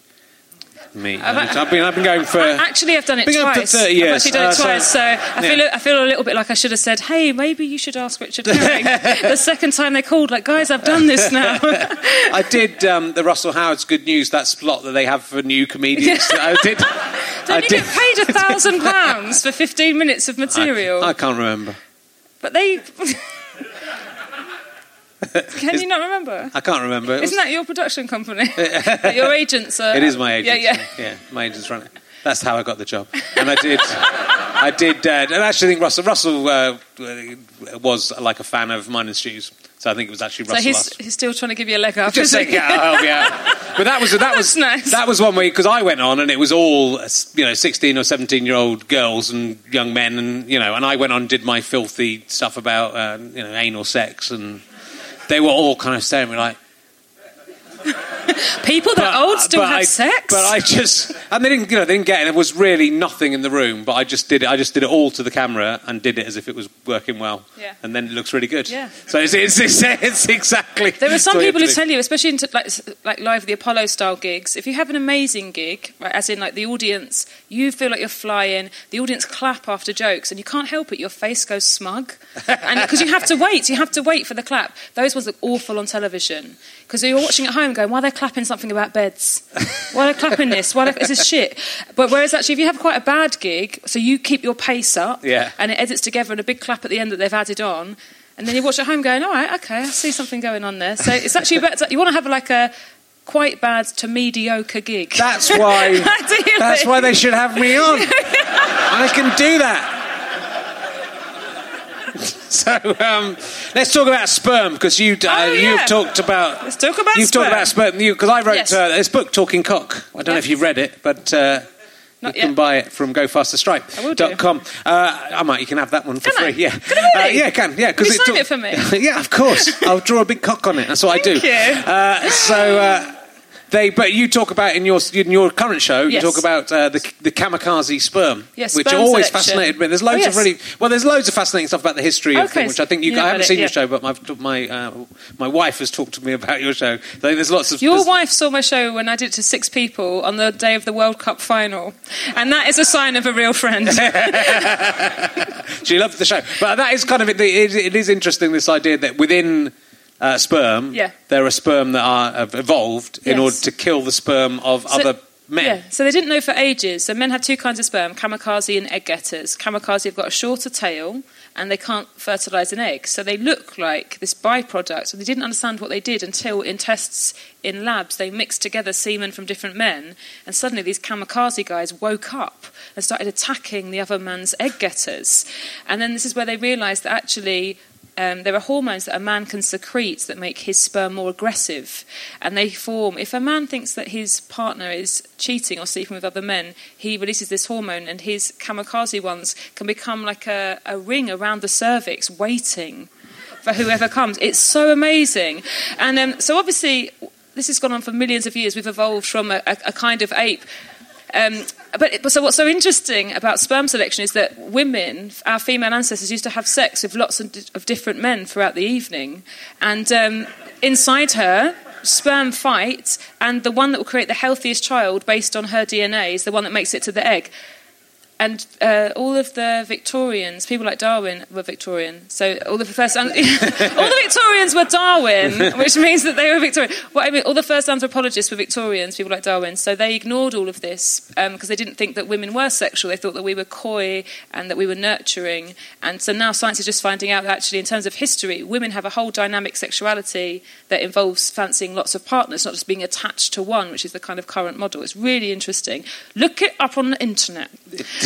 me, I've- I've been I've been going for. Actually, I've done it twice. 30 I've years. actually done Uh, it so- twice, so, I yeah. feel I feel a little bit like I should have said, "Hey, maybe you should ask Richard Herring." the second time they called, like, guys, I've done this now. I did um, the Russell Howard's Good News that slot that they have for new comedians. I did. Don't I you did. get paid a thousand pounds for fifteen minutes of material? I, I can't remember. but they. Can you not remember? I can't remember. It was- Isn't that your production company? your agents are. It is my agent. Yeah, yeah. yeah. My agent's running. It. That's how I got the job, and I did. I did, uh, and I actually think Russell Russell uh, was like a fan of mine and Stu's, so I think it was actually So Russell. he's, he's still trying to give you a leg up. just saying, yeah, I'll help you out. But that was that was nice. that was one way because I went on and it was all you know sixteen or seventeen year old girls and young men and you know and I went on and did my filthy stuff about uh, you know anal sex and they were all kind of staring like People that are old still have I, sex. But I just and they didn't you know they didn't get it. There was really nothing in the room, but I just did it. I just did it all to the camera and did it as if it was working well. Yeah. And then it looks really good. Yeah. So it's it's, it's, it's exactly. There are some people who tell you, especially in t- like like live the Apollo style gigs, if you have an amazing gig, right, as in like the audience, you feel like you're flying. The audience clap after jokes, and you can't help it. Your face goes smug, and because you have to wait, you have to wait for the clap. Those ones look awful on television because you're watching at home, going, "Why are they clapping something about beds? Why are they clapping this? Why they, is this shit?" But whereas actually, if you have quite a bad gig, so you keep your pace up, Yeah. and it edits together and a big clap at the end that they've added on. And then you watch at home going, all right, okay, I see something going on there. So it's actually better. You want to have like a quite bad to mediocre gig. That's why. That's why they should have me on. I can do that. So um, let's talk about sperm because you uh, Oh, yeah. you've talked about Let's talk about you've sperm. talked about sperm because I wrote Yes. uh, this book Talking Cock. I don't know if you've read it, but uh, you can buy it from Go Faster Stripe. I will do. dot com. Uh, I might. You can have that one for Can I? free. Yeah. Can I really? Uh, yeah, can. Yeah, because you sign it for me? yeah, of course. I'll draw a big cock on it. That's what I do. Thank you. Uh, so. They, but you talk about in your in your current show, you talk about uh, the the kamikaze sperm, Yes, which sperm always selection. fascinated me. There's Oh, loads yes. of really well. There's loads of fascinating stuff about the history of Okay, things, which I think you. you I haven't seen it, your yeah. show, but my my uh, my wife has talked to me about your show. There's lots of Your wife saw my show when I did it to six people on the day of the World Cup final, and that is a sign of a real friend. She loved the show, but that is kind of it. It, it is interesting this idea that within uh, sperm, Yeah. there are a sperm that are have evolved in Yes. order to kill the sperm of So- other men. Yeah, so they didn't know for ages. So men have two kinds of sperm, kamikaze and egg getters. Kamikaze have got a shorter tail and they can't fertilise an egg. So they look like this byproduct. And they didn't understand what they did until in tests in labs they mixed together semen from different men. And suddenly these kamikaze guys woke up and started attacking the other man's egg getters. And then this is where they realised that actually um, there are hormones that a man can secrete that make his sperm more aggressive, and they form. If a man thinks that his partner is cheating or sleeping with other men, he releases this hormone, and his kamikaze ones can become like a, a ring around the cervix, waiting for whoever comes. It's so amazing, and um, so obviously this has gone on for millions of years. We've evolved from a, a, a kind of ape. Um, but, but so what's so interesting about sperm selection is that women, our female ancestors, used to have sex with lots of, of different men throughout the evening, and um, inside her. Sperm fight, and the one that will create the healthiest child based on her DNA is the one that makes it to the egg and uh, all of the Victorians, people like Darwin, were Victorian. So all the first, all the Victorians were Darwin, which means that they were Victorian. I mean, all the first anthropologists were Victorians, people like Darwin. So they ignored all of this because um, they didn't think that women were sexual. They thought that we were coy and that we were nurturing. And so now science is just finding out that actually, in terms of history, women have a whole dynamic sexuality that involves fancying lots of partners, not just being attached to one, which is the kind of current model. It's really interesting. Look it up on the internet.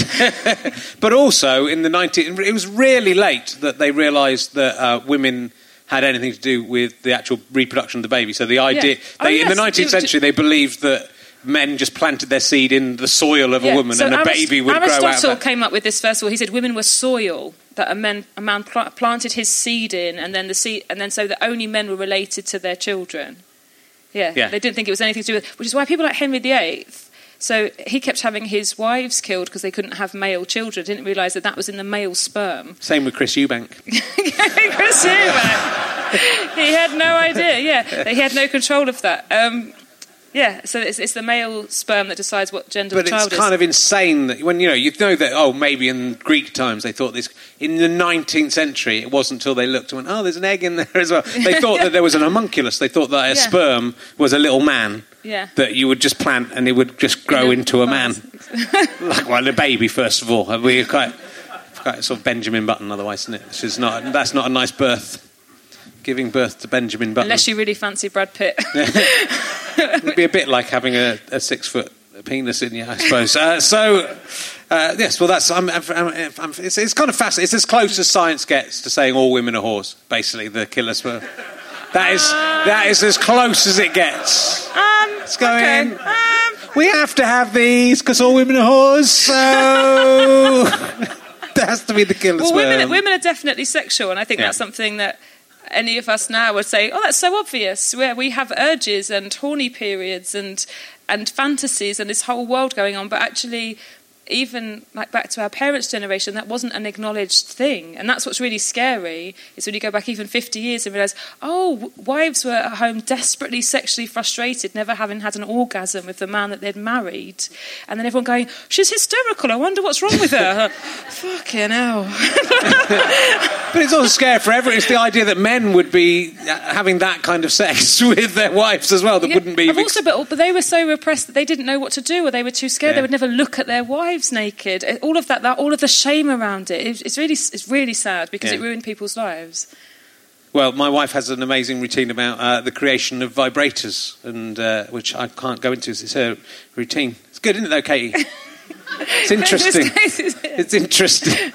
but also in the 19 it was really late that they realised that uh, women had anything to do with the actual reproduction of the baby. So the idea, Yeah. Oh, they, yes, in the 19th it was century, they believed that men just planted their seed in the soil of a Yeah. woman So and a baby would grow out Aristotle came up with this first of all. He said women were soil that a man a man pl- planted his seed in, and then the seed, and then so that only men were related to their children. Yeah, Yeah. they didn't think it was anything to do with, which is why people like Henry VIII. So he kept having his wives killed because they couldn't have male children. Didn't realise that that was in the male sperm. Same with Chris Eubank. Chris Eubank. he had no idea. Yeah, he had no control of that. Um, yeah, so it's, it's the male sperm that decides what gender But the child is. But it's kind of insane that when you know you know that oh maybe in Greek times they thought this in the 19th century it wasn't until they looked and went oh there's an egg in there as well they thought that there was an homunculus they thought that a Yeah. sperm was a little man Yeah. that you would just plant and it would just grow into a man like well a baby first of all we're quite quite sort of Benjamin Button otherwise isn't it this is not that's not a nice birth giving birth to Benjamin Button Unless you really fancy Brad Pitt. It'd be a bit like having a, a six foot penis in you, I suppose. Uh, so, uh, yes, well, that's I'm, I'm, I'm, it's, it's kind of fascinating. It's as close as science gets to saying all women are whores. Basically, the killer sperm. That is that is as close as it gets. um, Let's go okay. in. Um, We have to have these because all women are whores. So there has to be the killer well, sperm. women, women are definitely sexual, and I think Yeah. that's something that any of us now would say, "Oh, that's so obvious." Where we have urges and horny periods and and fantasies and this whole world going on, but actually. Even like back to our parents' generation, that wasn't an acknowledged thing, and that's what's really scary. Is when you go back even fifty years and realise, oh, w- wives were at home desperately sexually frustrated, never having had an orgasm with the man that they'd married, and then everyone going, she's hysterical. I wonder what's wrong with her. Fucking hell. But it's also scary for everyone. It's the idea that men would be uh, having that kind of sex with their wives as well. That Yeah, wouldn't be. I've also, but, but they were so repressed that they didn't know what to do, or they were too scared. Yeah. They would never look at their wives naked. All of that, that all of the shame around it. It- It's really, it's really sad because Yeah. it ruined people's lives. Well, my wife has an amazing routine about uh, the creation of vibrators, and uh, which I can't go into. It's her routine. It's good, isn't it, though, Katie? It's interesting. it's interesting.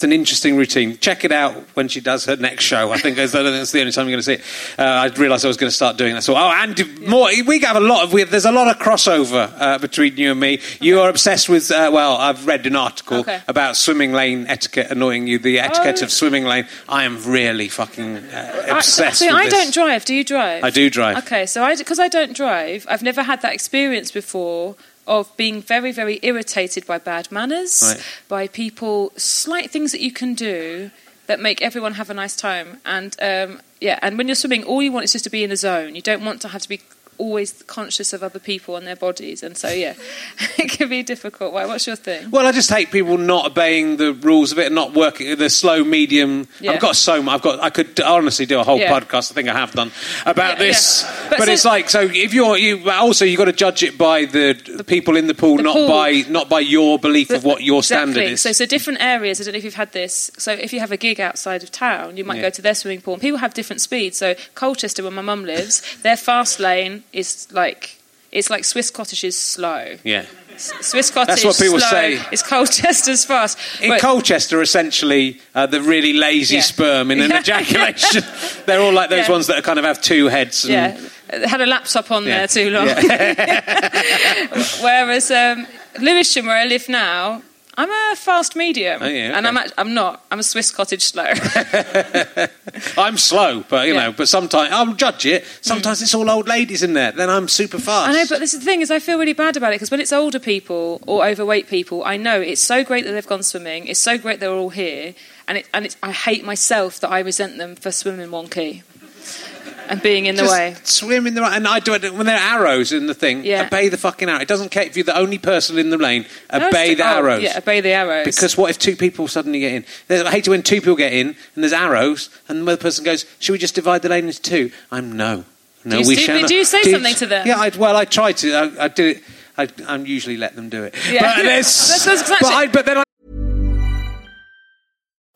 It's an interesting routine. Check it out when she does her next show. I think that's the only time you're going to see it. Uh, I realised I was going to start doing that. So, oh, and more. We have a lot of. We, there's a lot of crossover uh, between you and me. You are obsessed with. Uh, well, I've read an article Okay. about swimming lane etiquette annoying you. The etiquette Oh. of swimming lane. I am really fucking uh, obsessed See, with I this. don't drive. Do you drive? I do drive. Okay, so I because I don't drive, I've never had that experience before of being very, very irritated by bad manners, Right. by people, slight things that you can do that make everyone have a nice time. And um, yeah, and when you're swimming, all you want is just to be in the zone. You don't want to have to be always conscious of other people and their bodies. And so yeah, it can be difficult. Why? What's your thing? Well, I just hate people not obeying the rules of it and not working the slow medium. Yeah. I've got so much. I've got. I could honestly do a whole Yeah. podcast. I think I have done about Yeah, this. But, But so- it's like so. If you're you also you've got to judge it by the, people in the pool, the not pool. by not by your belief of what your standard Exactly. is. So, so different areas. I don't know if you've had this. So, if you have a gig outside of town, you might go to their swimming pool. And people have different speeds. So, Colchester, where my mum lives, their fast lane is like it's like Swiss cottage is slow. yeah. Swiss cottage. That's what people slow. say. It's Colchester's fast. In But- Colchester, essentially, uh, the really lazy Yeah. sperm in an ejaculation. They're all like those Yeah. ones that kind of have two heads. And, yeah, had a laptop on there too long. Whereas um, Lewisham, where I live now, I'm a fast medium, Oh, yeah, and I'm okay. I'm not. I'm a Swiss cottage slow. I'm slow, but you Yeah. know, but sometimes I'll judge it. Sometimes it's all old ladies in there. Then I'm super fast. I know, but this is the thing is, I feel really bad about it because when it's older people or overweight people, I know it's so great that they've gone swimming. It's so great they're all here, and it, and it's, I hate myself that I resent them for swimming wonky and being in the Just way. swim in the right, and I do it when there are arrows in the thing. Yeah. Obey the fucking arrow. It doesn't care if you're the only person in the lane. Obey the oh, arrows. Yeah, obey the arrows. Because what if two people suddenly get in? I hate it when two people get in and there's arrows, and the other person goes, "Should we just divide the lane into two? I'm no, no. you we shall not. do you say something to them? Yeah, I, well, I try to. I, I do it. I, I usually let them do it. Yeah. But, That's- that's exactly- but, I, but then I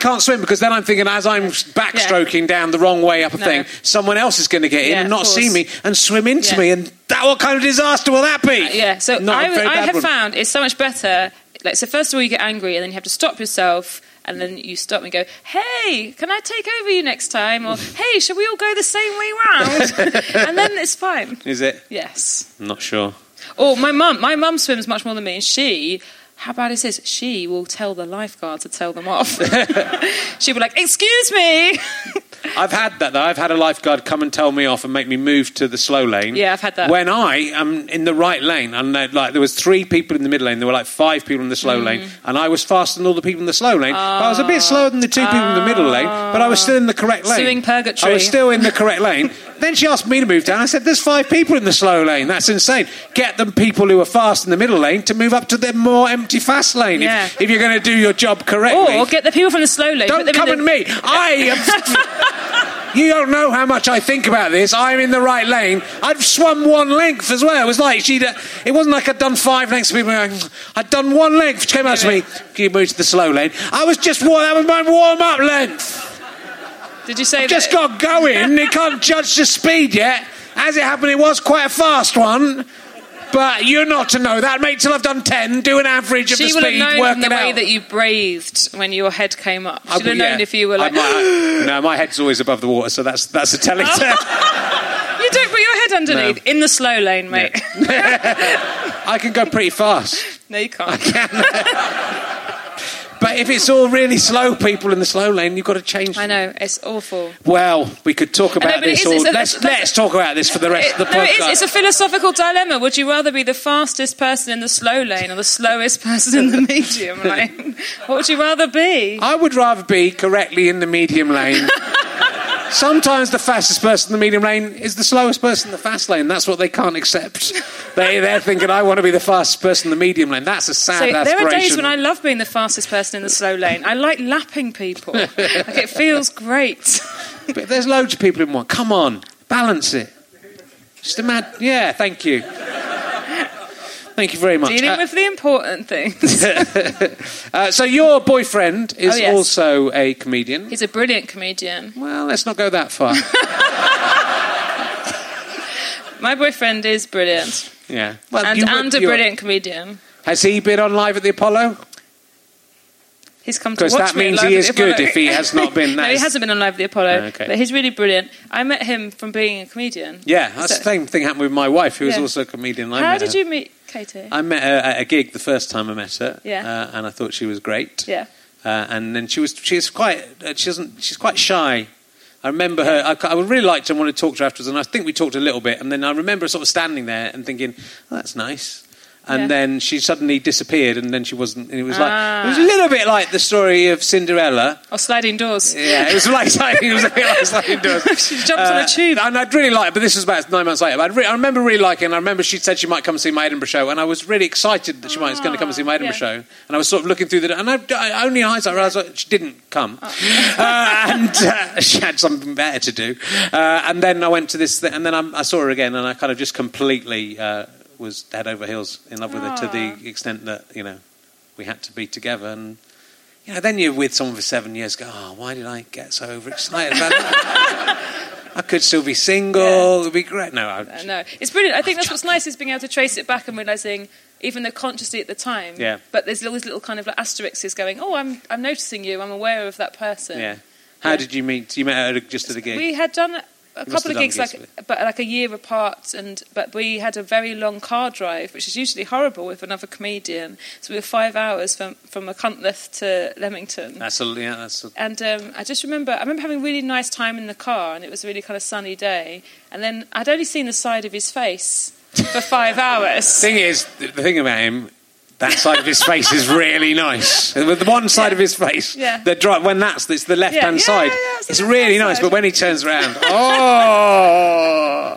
Can't swim because then I'm thinking as I'm backstroking down the wrong way up a No. thing, someone else is going to get in Yeah, and not see me and swim into Yeah. me, and that what kind of disaster will that be? Uh, yeah, so Not I, I have one. found it's so much better. Like, so first of all, you get angry, and then you have to stop yourself, and then you stop and go, "Hey, can I take over you next time?" Or "Hey, shall we all go the same way round?" and then it's fine. Is it? Yes. I'm not sure. Or my mum. My mum swims much more than me, and she. How bad is this? She will tell the lifeguard to tell them off. She'll be like, "Excuse me." I've had that though. I've had a lifeguard come and tell me off and make me move to the slow lane. Yeah, I've had that. When I am in the right lane, and there- like there was three people in the middle lane, there were like five people in the Mm. slow lane, and I was faster than all the people in the slow lane. But I was a bit slower than the two people in the middle lane, but I was still in the correct lane. Suing purgatory. I was still in the correct lane. then she asked me to move down. I said, "There's five people in the slow lane. That's insane. Get them people who are fast in the middle lane to move up to the more empty fast lane Yeah. if, if you're going to do your job correctly." Or get the people from the slow lane. Don't come the- me. I am. you don't know how much I think about this. I'm in the right lane. I've swum one length as well. It was like she'd. Uh, it wasn't like I'd done five lengths. People, going, I'd done one length. She came out to me. Can you move to the slow lane? I was just. That was my warm up length. Did you say Just that? Just got going. They can't judge the speed yet. As it happened, it was quite a fast one. But you're not to know that. Mate, till I've done ten, do an average of She the would have speed, known from the way out. that you breathed when your head came up. I She'd have would- yeah. known if you were I like, no, my head's always above the water, so that's that's a telling oh. tale. you don't put your head underneath in the slow lane, mate. I can go pretty fast. no, you can't. But if it's all really slow people in the slow lane, you've got to change. I know it's awful. Well, we could talk about know, this. is- all. a- let's let's talk about this for the rest It- of the no, it is. It's a philosophical dilemma. Would you rather be the fastest person in the slow lane or the slowest person in the medium lane? What would you rather be? I would rather be correctly in the medium lane. Sometimes the fastest person in the medium lane is the slowest person in the fast lane. That's what they can't accept. They, they're thinking, I want to be the fastest person in the medium lane. That's a sad So there are days when I love being the fastest person in the slow lane. I like lapping people. like it feels great. But there's loads of people in one. Come on, balance it. Just imagine. Yeah, thank you. Thank you very much. Dealing Uh, with the important things. uh, so your boyfriend is Oh, yes. also a comedian. He's a brilliant comedian. Well, let's not go that far. My boyfriend is brilliant. Yeah. Well, and you and a brilliant comedian. Has he been on live at the Apollo? He's come to Because watch that means he is good if he has not been. no, he hasn't been on Live at the Apollo, Okay. but he's really brilliant. I met him from being a comedian. Yeah, that's So- the same thing happened with my wife, who was Yeah. also a comedian. How did her. you meet Katie? I met her at a gig the first time I met her. Yeah. Uh, and I thought she was great. yeah. Uh, and then she was she's quite uh, she doesn't she's quite shy. I remember her. I, I really liked her and wanted to talk to her afterwards, and I think we talked a little bit. And then I remember sort of standing there and thinking, oh, "That's nice." And Yeah. then she suddenly disappeared, and then she wasn't. And it was like it was a Ah. little bit like the story of Cinderella. Or sliding doors. Yeah, it was like sliding. It was a bit like sliding doors. She jumped on a tube. and I'd really like. It, but this was about nine months later. But I'd re- I remember really liking. I remember she said she might come see my Edinburgh show, and I was really excited that she might was going to come and see my Edinburgh yeah. show. And I was sort of looking through the. And I, I only in hindsight realised that she didn't come, uh, and uh, she had something better to do. Uh, and then I went to this, th- and then I, I saw her again, and I kind of just completely uh, was head over heels in love with her to the extent that you know we had to be together and. You know, then you're with someone for seven years. Go, oh, why did I get so overexcited about that? I could still be single. It'd be great. No, I, I know. It's brilliant. I think that's what's nice is being able to trace it back and realizing, even though consciously at the time, Yeah. but there's all these little kind of like asterisks going, oh, I'm, I'm noticing you, I'm aware of that person. yeah. How Yeah. did you meet? You met her just at a gig. We had done a couple of gigs, like, but like a year apart, and but we had a very long car drive, which is usually horrible with another comedian. So we were five hours from from Machynlleth to Leamington. That's a yeah. That's a, And um, I just remember, I remember having a really nice time in the car, and it was a really kind of sunny day. And then I'd only seen the side of his face for five hours. thing is, the thing about him, that side of his face is really nice. With the one side of his face, Yeah. the dri- when that's it's the left hand Yeah, side, yeah, yeah, it's really nice. side. But when he turns around, oh,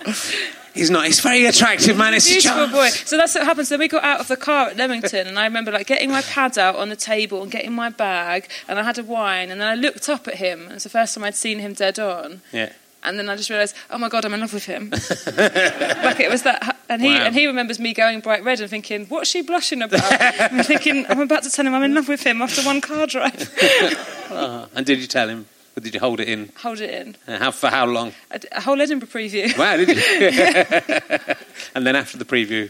he's not. He's a very attractive man. It's a Beautiful charm. boy. So that's what happens. Then we got out of the car at Leamington, and I remember like getting my pad out on the table and getting my bag, and I had a wine, and then I looked up at him. and It's the first time I'd seen him dead on. Yeah. And then I just realised, oh my god, I'm in love with him. like it was that, and he Wow. and he remembers me going bright red and thinking, what's she blushing about? I'm thinking, I'm about to tell him I'm in love with him after one car drive. And did you tell him? Or did you hold it in? Hold it in. Uh, How for how long? A, a whole Edinburgh preview. Wow, did you? and then after the preview,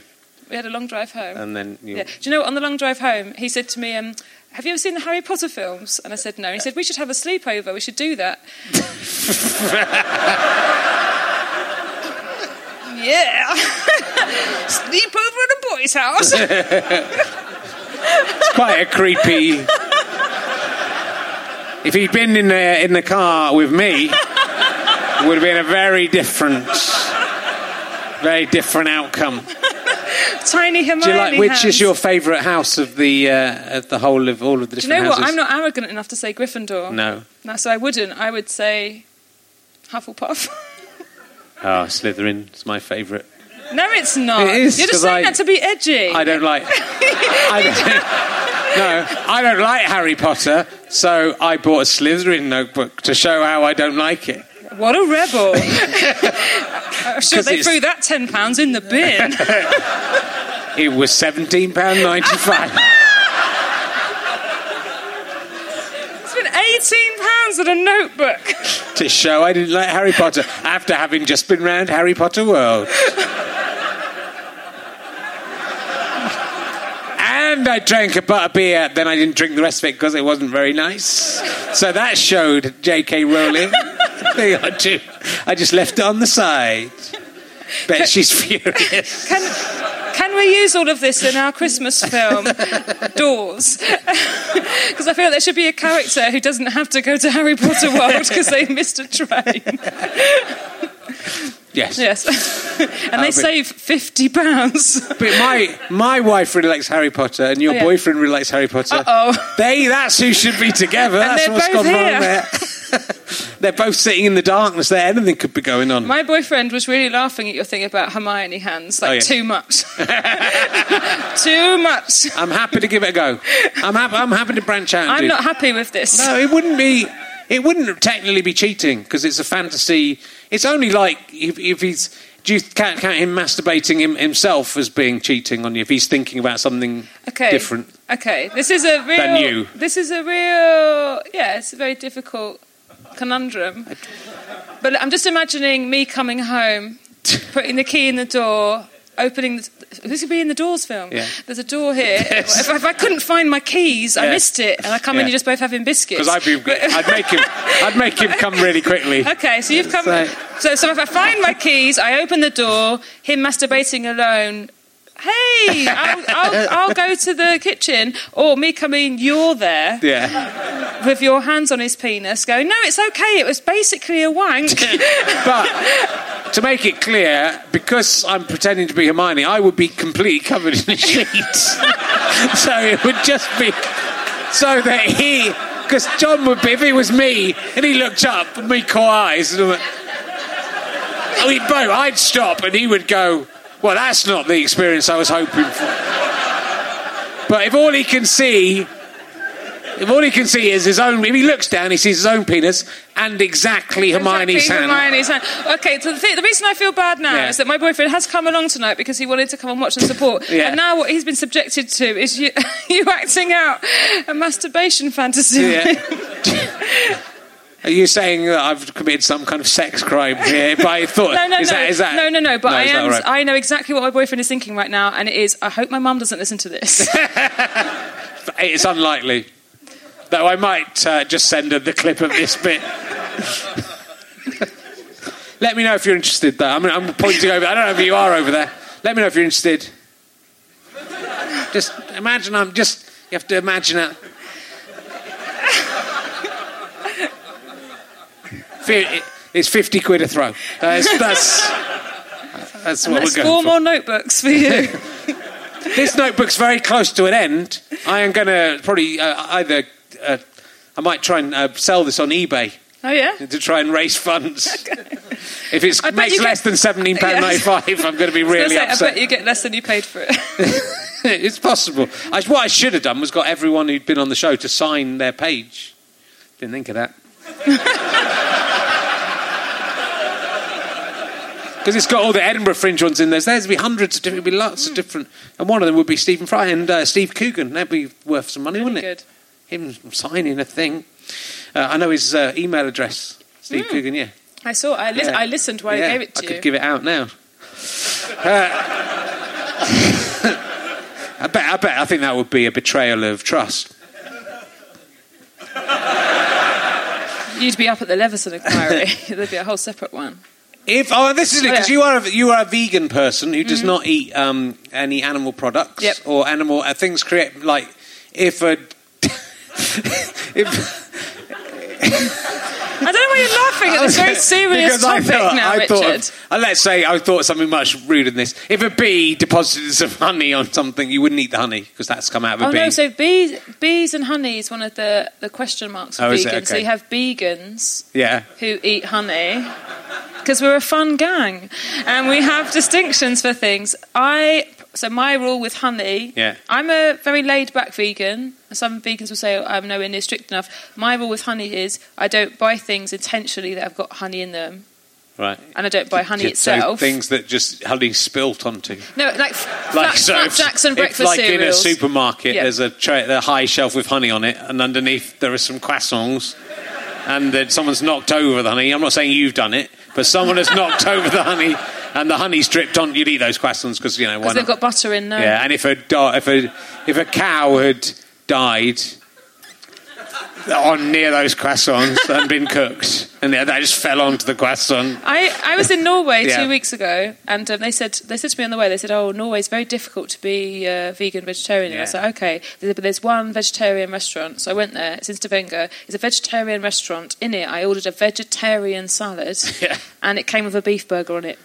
We had a long drive home. and then you. Yeah. Do you know what? On the long drive home, he said to me, um, "Have you ever seen the Harry Potter films?" And I said, "No." And he said, "We should have a sleepover. We should do that." yeah. sleepover at a boy's house. It's quite a creepy. if he'd been in the in the car with me, it would have been a very different, very different outcome. Tiny Hermione. Do you like which is your favourite house of the uh, of the whole of all of the Do you know what? houses? I'm not arrogant enough to say Gryffindor. No. No, so I wouldn't. I would say Hufflepuff. Oh, Slytherin is my favourite. no, it's not. It is, You're just saying I- that to be edgy. I don't like. I don't, no, I don't like Harry Potter, so I bought a Slytherin notebook to show how I don't like it. What a rebel! I'm uh, sure 'Cause they threw that ten pounds in the bin. It was seventeen pound ninety five. Spent eighteen pounds on a notebook. to show I didn't like Harry Potter after having just been round Harry Potter World. And I drank a butter beer, then I didn't drink the rest of it because it wasn't very nice. So that showed J.K. Rowling. Thing I do. I just left it on the side. Bet she's furious. Can, can we use all of this in our Christmas film, Doors? Because I feel there should be a character who doesn't have to go to Harry Potter World because they missed a train. Yes. Yes. and uh, they save £50. But my my wife really likes Harry Potter, and your Oh, yeah. boyfriend really likes Harry Potter. Uh-oh. They that's who should be together. And that's what's gone wrong there. they're both sitting in the darkness. There, anything could be going on. My boyfriend was really laughing at your thing about Hermione hands, like Oh, yeah. too much. too much. I'm happy to give it a go. I'm happy. I'm happy to branch out. I'm do- not happy with this. No, it wouldn't be. It wouldn't technically be cheating because it's a fantasy. It's only like if, if he's. Do you count, count him masturbating him, himself as being cheating on you if he's thinking about something okay. different? Okay, this is a real. Than you. This is a real. Yeah, it's a very difficult conundrum. But I'm just imagining me coming home putting the key in the door, opening. The, this could be in the Doors film. Yeah. There's a door here. If, if I couldn't find my keys, I missed it, and I come in, you're just both having biscuits. Because I'd, be, I'd make him, I'd make him come really quickly. Okay, so you've come. So- So, so if I find my keys, I open the door. Him masturbating alone. Hey, I'll, I'll, I'll go to the kitchen, or me coming. You're there Yeah. with your hands on his penis, going, "No, it's okay. It was basically a wank." But to make it clear, because I'm pretending to be Hermione, I would be completely covered in a sheet. so it would just be so that he, because John would be, if it was me and he looked up and me caught eyes, and I went, oh, he'd both, I'd stop and he would go, well, that's not the experience I was hoping for. But if all he can see if all he can see is his own, if he looks down, he sees his own penis and exactly Hermione's Exactly, hand. Okay, so the, th- the reason I feel bad now Yeah. is that my boyfriend has come along tonight because he wanted to come and watch and support. Yeah. And now what he's been subjected to is you, you acting out a masturbation fantasy. Yeah. Are you saying that I've committed some kind of sex crime here by thought? No, no, is no, That, is that, no, no, no. But I am. right? I know exactly what my boyfriend is thinking right now, and it is. I hope my mum doesn't listen to this. It's unlikely. Though I might uh, just send her the clip of this bit. Let me know if you're interested, though. I mean, I'm pointing over. I don't know if you are over there. Let me know if you're interested. Just imagine I'm just. You have to imagine it. It's 50 quid a throw. That's, that's, that's what we're four going for. more notebooks for you. This notebook's very close to an end. I am going to probably uh, either. Uh, I might try and uh, sell this on eBay oh yeah. to try and raise funds. if it makes less get- than seventeen pound ninety five, I'm going to be really say, I bet you get less than you paid for it. it's possible. I, what I should have done was got everyone who'd been on the show to sign their page. Didn't think of that. Because it's got all the Edinburgh Fringe ones in there. So there'd be hundreds of different, be lots of different, and one of them would be Stephen Fry and uh, Steve Coogan. That'd be worth some money, wouldn't it? Him signing a thing. Uh, I know his uh, email address, Steve Coogan. Yeah, I saw. I, lis- Yeah. I listened while yeah. I gave it to I you. could give it out now. Uh, I bet. I bet. I think that would be a betrayal of trust. You'd be up at the Leveson inquiry. There'd be a whole separate one. If oh, this is it because Yeah. you are a, you are a vegan person who does not eat um, any animal products Yep. or animal uh, things. Create like if a if I don't know why you're laughing at this very serious Because I topic thought- now, I Richard. Thought, uh, let's say I thought something much ruder than this. If a bee deposited some honey on something, you wouldn't eat the honey because that's come out of a Oh bee. no! So bees, bees and honey is one of the, the question marks for Oh, vegans. it? So you have vegans yeah. who eat honey because we're a fun gang and we have distinctions for things. I so my rule with honey. Yeah. I'm a very laid back vegan. Some vegans will say I'm nowhere near strict enough. My rule with honey is I don't buy things intentionally that have got honey in them, Right. and I don't buy honey So itself. things that just honey spilt onto. no, like, Like flat, so, flat if- jacks and breakfast like in a supermarket, Yeah. there's a tray, a high shelf with honey on it, and underneath there are some croissants, and then someone's knocked over the honey. I'm not saying you've done it, but someone has knocked over the honey, and the honey's dripped on. You'd eat those croissants because you know why because they've got butter in there. Yeah, and if a do- if a if a cow had died on near those croissants and been cooked, and they they just fell onto the croissant. I, I was in Norway Yeah. two weeks ago, and um, they said they said to me on the way, they said, "Oh, Norway's very difficult to be uh, vegan, vegetarian." And I said, "Okay," said, but there's one vegetarian restaurant, so I went there. It's in Stavanger. It's a vegetarian restaurant. In it, I ordered a vegetarian salad, Yeah. and it came with a beef burger on it.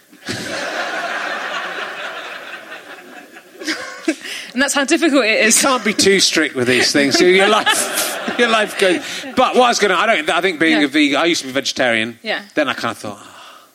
And that's how difficult it is. You can't be too strict with these things. So your life, your life goes. But what I was going to, I don't. I think being Yeah. a vegan, I used to be vegetarian. Yeah. Then I kind of thought, oh,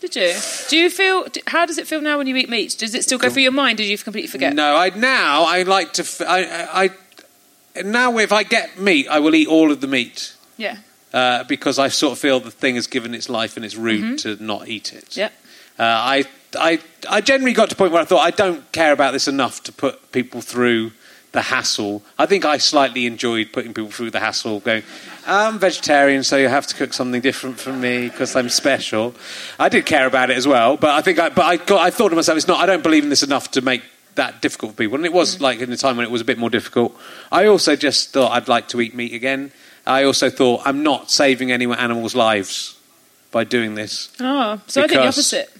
Did you? Do you feel? How does it feel now when you eat meat? Does it still go through your mind? Did you completely forget? no. I now I like to. I, I, now if I get meat, I will eat all of the meat. Yeah. Uh, because I sort of feel the thing has given its life and it's rude to not eat it. Mm-hmm. Yeah. Uh, I, I, I generally got to a point where I thought I don't care about this enough to put people through the hassle. I think I slightly enjoyed putting people through the hassle, going, I'm vegetarian, so you have to cook something different from me because I'm special. I did care about it as well, but I think I, but I, got, I thought to myself, it's not. I don't believe in this enough to make that difficult for people. And it was mm. like in the time when it was a bit more difficult. I also just thought I'd like to eat meat again. I also thought I'm not saving any animals' lives by doing this. Oh, so I think the opposite.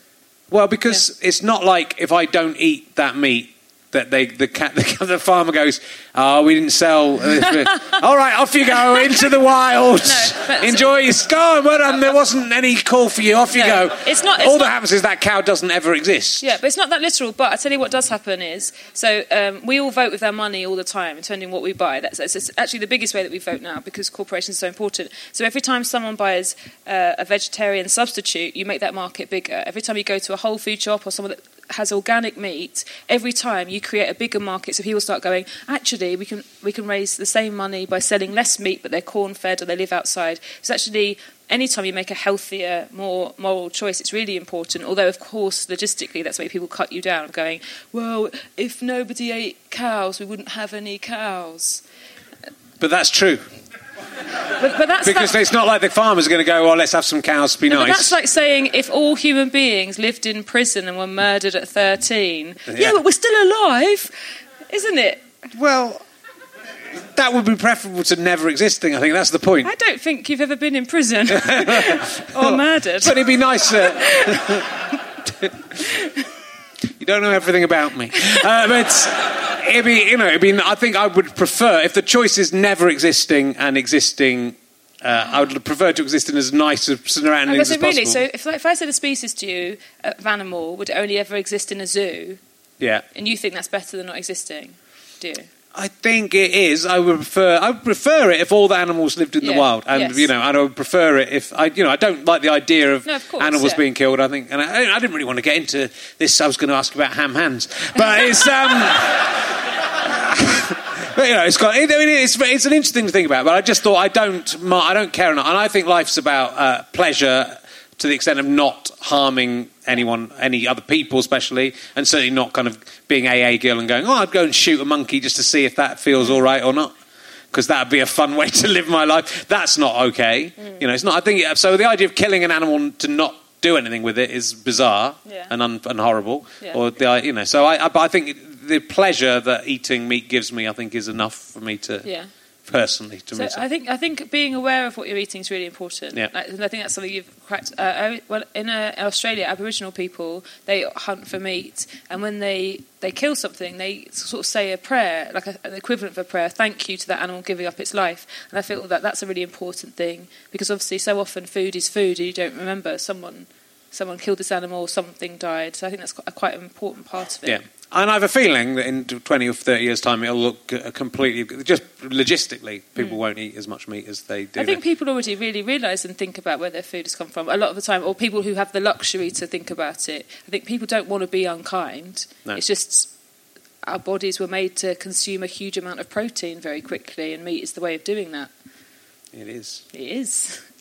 Well, because it's not like if I don't eat that meat that they the cat the, the farmer goes, oh, we didn't sell. All right, off you go into the wild. No, Enjoy your on. Well done. There wasn't any call for you. Off you No, go. it's not- it's All that happens is that cow doesn't ever exist. Yeah, but it's not that literal. But I tell you what does happen is so um, we all vote with our money all the time, depending on what we buy. That's, that's actually the biggest way that we vote now because corporations are so important. So every time someone buys uh, a vegetarian substitute, you make that market bigger. Every time you go to a whole food shop or someone that has organic meat, every time you create a bigger market, so people start going. Actually, we can we can raise the same money by selling less meat, but they're corn fed or they live outside. It's actually anytime you make a healthier, more moral choice, it's really important. Although, of course, logistically, that's why people cut you down, going, well, if nobody ate cows, we wouldn't have any cows. But that's true But, but that's because that- it's not like the farmers are going to go. Well, let's have some cows to be no, nice. that's like saying if all human beings lived in prison and were murdered at 13, yeah, Yeah. but we're still alive, isn't it? well, that would be preferable to never existing. I think that's the point. I don't think you've ever been in prison or murdered. But it'd be nicer. you don't know everything about me, uh, but it'd be you know it'd be. I think I would prefer if the choice is never existing and existing. Uh, I would prefer to exist in as nice a I surroundings was as really so. If, if I said a species to you uh, of animal would only ever exist in a zoo, yeah, and you think that's better than not existing, do you? I think it is. I would prefer. I would prefer it if all the animals lived in the wild, and yes. you know, and I would prefer it if I, you know, I don't like the idea of, No, of course, animals yeah. being killed. I think, and I, I didn't really want to get into this. I was going to ask about ham hands, but it's. Um, But, you know, it's got. I mean, it's, it's an interesting thing to think about. But I just thought I don't. I don't care enough, and I think life's about uh, pleasure to the extent of not harming anyone, any other people, especially, and certainly not kind of being AA girl and going, "Oh, I'd go and shoot a monkey just to see if that feels all right or not." Because that'd be a fun way to live my life. That's not okay. Mm. You know, it's not. I think so. The idea of killing an animal to not do anything with it is bizarre Yeah. and, un, and horrible. Yeah. Or the you know. So I, I, but I think the pleasure that eating meat gives me, I think, is enough for me to Yeah. Personally to So myself. I think I think being aware of what you're eating is really important. Yeah. Like, and I think that's something you've cracked. Uh, I- well, in uh, Australia, Aboriginal people they hunt for meat, and when they they kill something, they sort of say a prayer, like a, an equivalent of a prayer, thank you to that animal giving up its life. And I feel that that's a really important thing because obviously, so often food is food, and you don't remember someone someone killed this animal, or something died. So I think that's quite, quite an important part of it. Yeah. And I have a feeling that in 20 or 30 years' time it'll look uh, completely, just logistically, people won't eat as much meat as they do. Mm. I think now. people already really realise and think about where their food has come from a lot of the time, or people who have the luxury to think about it. I think people don't want to be unkind. No. It's just our bodies were made to consume a huge amount of protein very quickly, and meat is the way of doing that. It is. It is.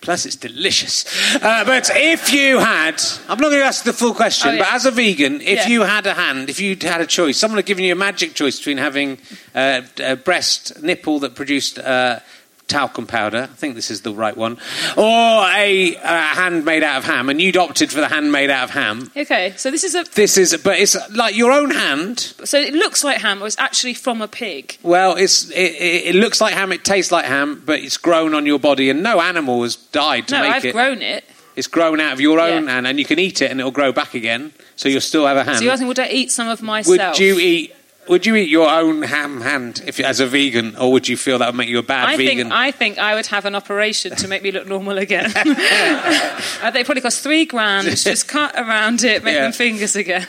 Plus, it's delicious. Uh, but if you had, I'm not going to ask the full question, Oh, yeah. but as a vegan, if Yeah. you had a hand, if you had a choice, someone had given you a magic choice between having uh, a breast nipple that produced uh, talcum powder, I think this is the right one, or a, a hand made out of ham, and you'd opted for the hand made out of ham. Okay, so this is a. This is, but it's like your own hand. So it looks like ham, but it's actually from a pig. Well, it's it, it, it looks like ham, it tastes like ham, but it's grown on your body, and no animal has died to No, make I've it. grown it. It's grown out of your own Yeah. hand, and you can eat it, and it'll grow back again. So you'll still have a hand. So you're asking, would I eat some of myself? would you eat? Would you eat your own ham hand if as a vegan, or would you feel that would make you a bad I vegan? think I think I would have an operation to make me look normal again. Think it probably cost three grand. Just cut around it, make Yeah. them fingers again.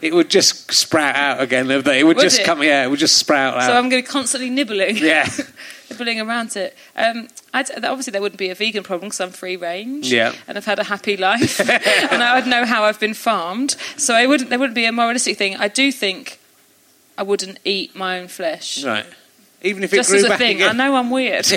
It would just sprout out again. It would, Would just it? come. Yeah, it would just sprout out. So I'm going to be constantly nibbling. Yeah. nibbling around it. Um, I'd, obviously, there wouldn't be a vegan problem because I'm free range. Yeah. And I've had a happy life, and I would know how I've been farmed. So I wouldn't. There wouldn't be a moralistic thing. I do think I wouldn't eat my own flesh. right. Even if it Just grew as a back thing. again. I know I'm weird.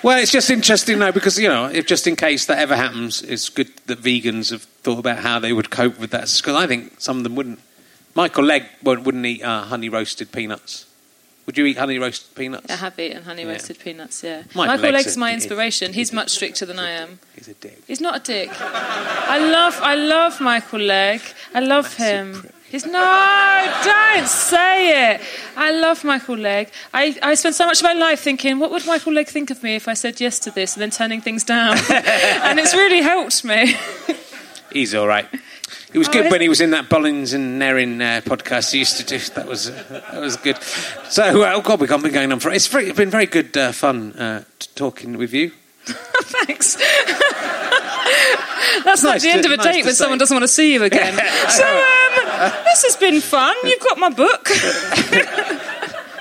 Well, it's just interesting though because you know, if just in case that ever happens, it's good that vegans have thought about how they would cope with that. Because I think some of them wouldn't. Michael Legg won't- wouldn't eat uh, honey roasted peanuts. Would you eat honey roasted peanuts? I have eaten honey Yeah. roasted peanuts. Yeah, Michael Michael Legg's Legg's a- my inspiration. He's much stricter than I am. He's a dick. He's not a dick. I love, I love Michael Legg. I love him. He's no, don't say it. I love Michael Legg. I, I spend so much of my life thinking, what would Michael Legg think of me if I said yes to this, and then turning things down. and it's really helped me. He's all right. He was Oh, good when he? was in that Collings and Herrin uh, podcast he used to do. That was uh, that was good. So, uh, oh God, we've been going on for. It's very, been very good uh, fun uh, talking with you. Thanks. That's like Nice the end to- of a nice date when say. someone doesn't want to see you again. so, um, this has been fun. You've got my book.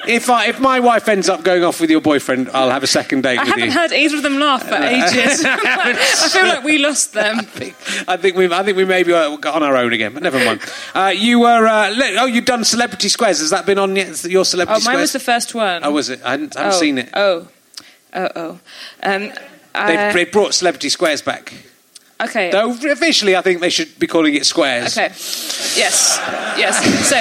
If I, if my wife ends up going off with your boyfriend, I'll have a second date I with haven't you. heard either of them laugh for ages. I feel like we lost them. I think we I think we maybe uh, got on our own again, but never mind. Uh, you were uh, oh you've done Celebrity Squares. Has that been on yet? Your Celebrity Oh, mine Squares? was the first one. Oh, was it? I hadn't, I haven't oh, seen it. Oh, oh, oh. Um, They, uh, they brought Celebrity Squares back. Okay. Though officially, I think they should be calling it Squares. Okay. Yes. Yes. So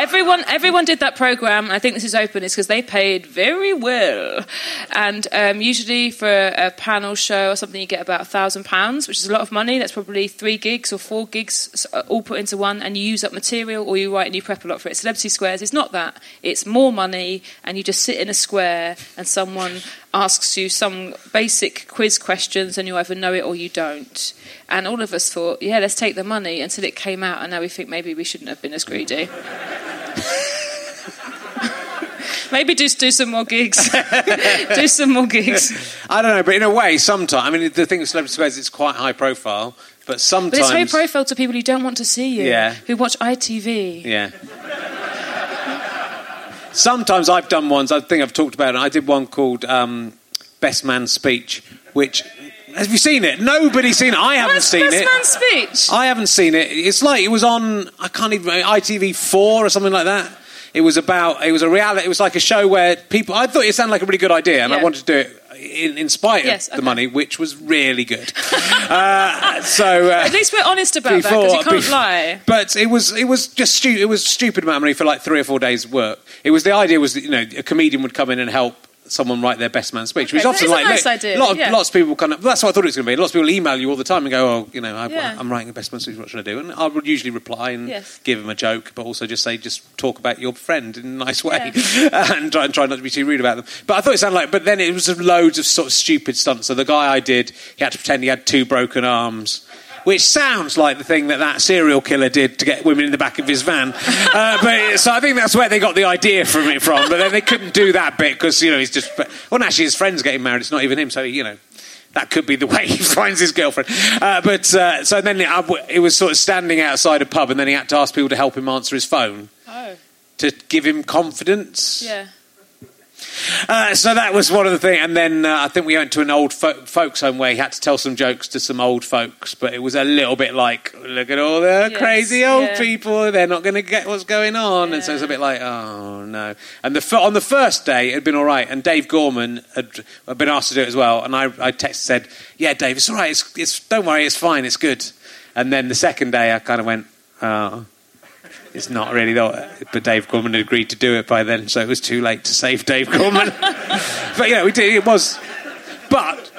everyone everyone did that program. I think this is open. Is because they paid very well, and um, usually for a, a panel show or something, you get about a thousand pounds, which is a lot of money. That's probably three gigs or four gigs all put into one, and you use up material or you write and you prep a lot for it. Celebrity Squares is not that. It's more money, and you just sit in a square, and someone asks you some basic quiz questions, and you either know it or you don't. And all of us thought, yeah, let's take the money until it came out, and now we think maybe we shouldn't have been as greedy. maybe just do some more gigs. do some more gigs. I don't know, but in a way, sometimes I mean the thing with Celebrity Squares, it's quite high profile, but sometimes But it's high profile to people who don't want to see you, Yeah. who watch ITV. Yeah. Sometimes I've done ones. I think I've talked about it. I did one called um, Best Man Speech, which have you seen it? Nobody's seen it. I haven't What's seen Best it. Man speech? I haven't seen it. It's like it was on. I can't even ITV four or something like that. It was about. It was a reality. It was like a show where people. I thought it sounded like a really good idea, and I wanted to do it in, in spite Yes, of okay. the money, which was really good. uh, so uh, At least we're honest about that because you can't bef- lie. But it was it was just stu- it was stupid amount of money for like three or four days' work. It was the idea was that you know a comedian would come in and help someone write their best man speech, which is often that is a like nice look, lot of, yeah. lots of people kind of that's what I thought it was going to be. Lots of people email you all the time and go, oh, you know, I, Yeah. I'm writing a best man speech. What should I do? And I would usually reply and Yes. give them a joke, but also just say just talk about your friend in a nice way and, try, and try not to be too rude about them. But I thought it sounded like. But then it was loads of sort of stupid stunts. So the guy I did, he had to pretend he had two broken arms which sounds like the thing that that serial killer did to get women in the back of his van. Uh, but so I think that's where they got the idea from it from. But then they couldn't do that bit because you know he's just. Well, actually, his friend's getting married. It's not even him. So you know. That could be the way he finds his girlfriend. Uh, but uh, so then it, it was sort of standing outside a pub, and then he had to ask people to help him answer his phone Oh, to give him confidence. yeah. Uh, so that was one of the things. And then uh, I think we went to an old fo- folks' home where he had to tell some jokes to some old folks, but it was a little bit like, look at all the Yes, crazy old yeah. people. They're not going to get what's going on. And so it's a bit like, oh no. And the on the first day, it had been all right. And Dave Gorman had, had been asked to do it as well. And I, I texted said, yeah, Dave, it's all right. It's, it's, don't worry, it's fine. It's good. And then the second day, I kind of went, oh. It's not really that, but Dave Gorman had agreed to do it by then, so it was too late to save Dave Gorman. but yeah, we did. It was, but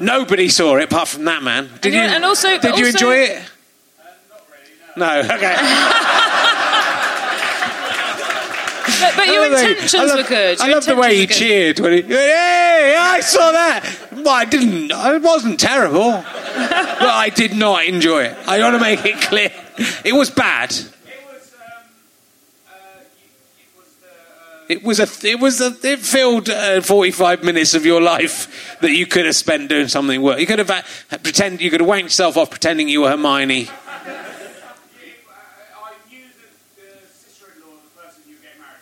nobody saw it apart from that man. Did And you? and also- did you enjoy it? Uh, no. Okay. But, but your I intentions love- were good. I Your love the way he intentions were good. cheered when he. Hey, I saw that. Well, I didn't. It wasn't terrible, but I did not enjoy it. I want to make it clear. It was bad. It was a. It was a. It filled uh, forty-five minutes of your life that you could have spent doing something work. You could have uh, pretend. You could have wanked yourself off pretending you were Hermione.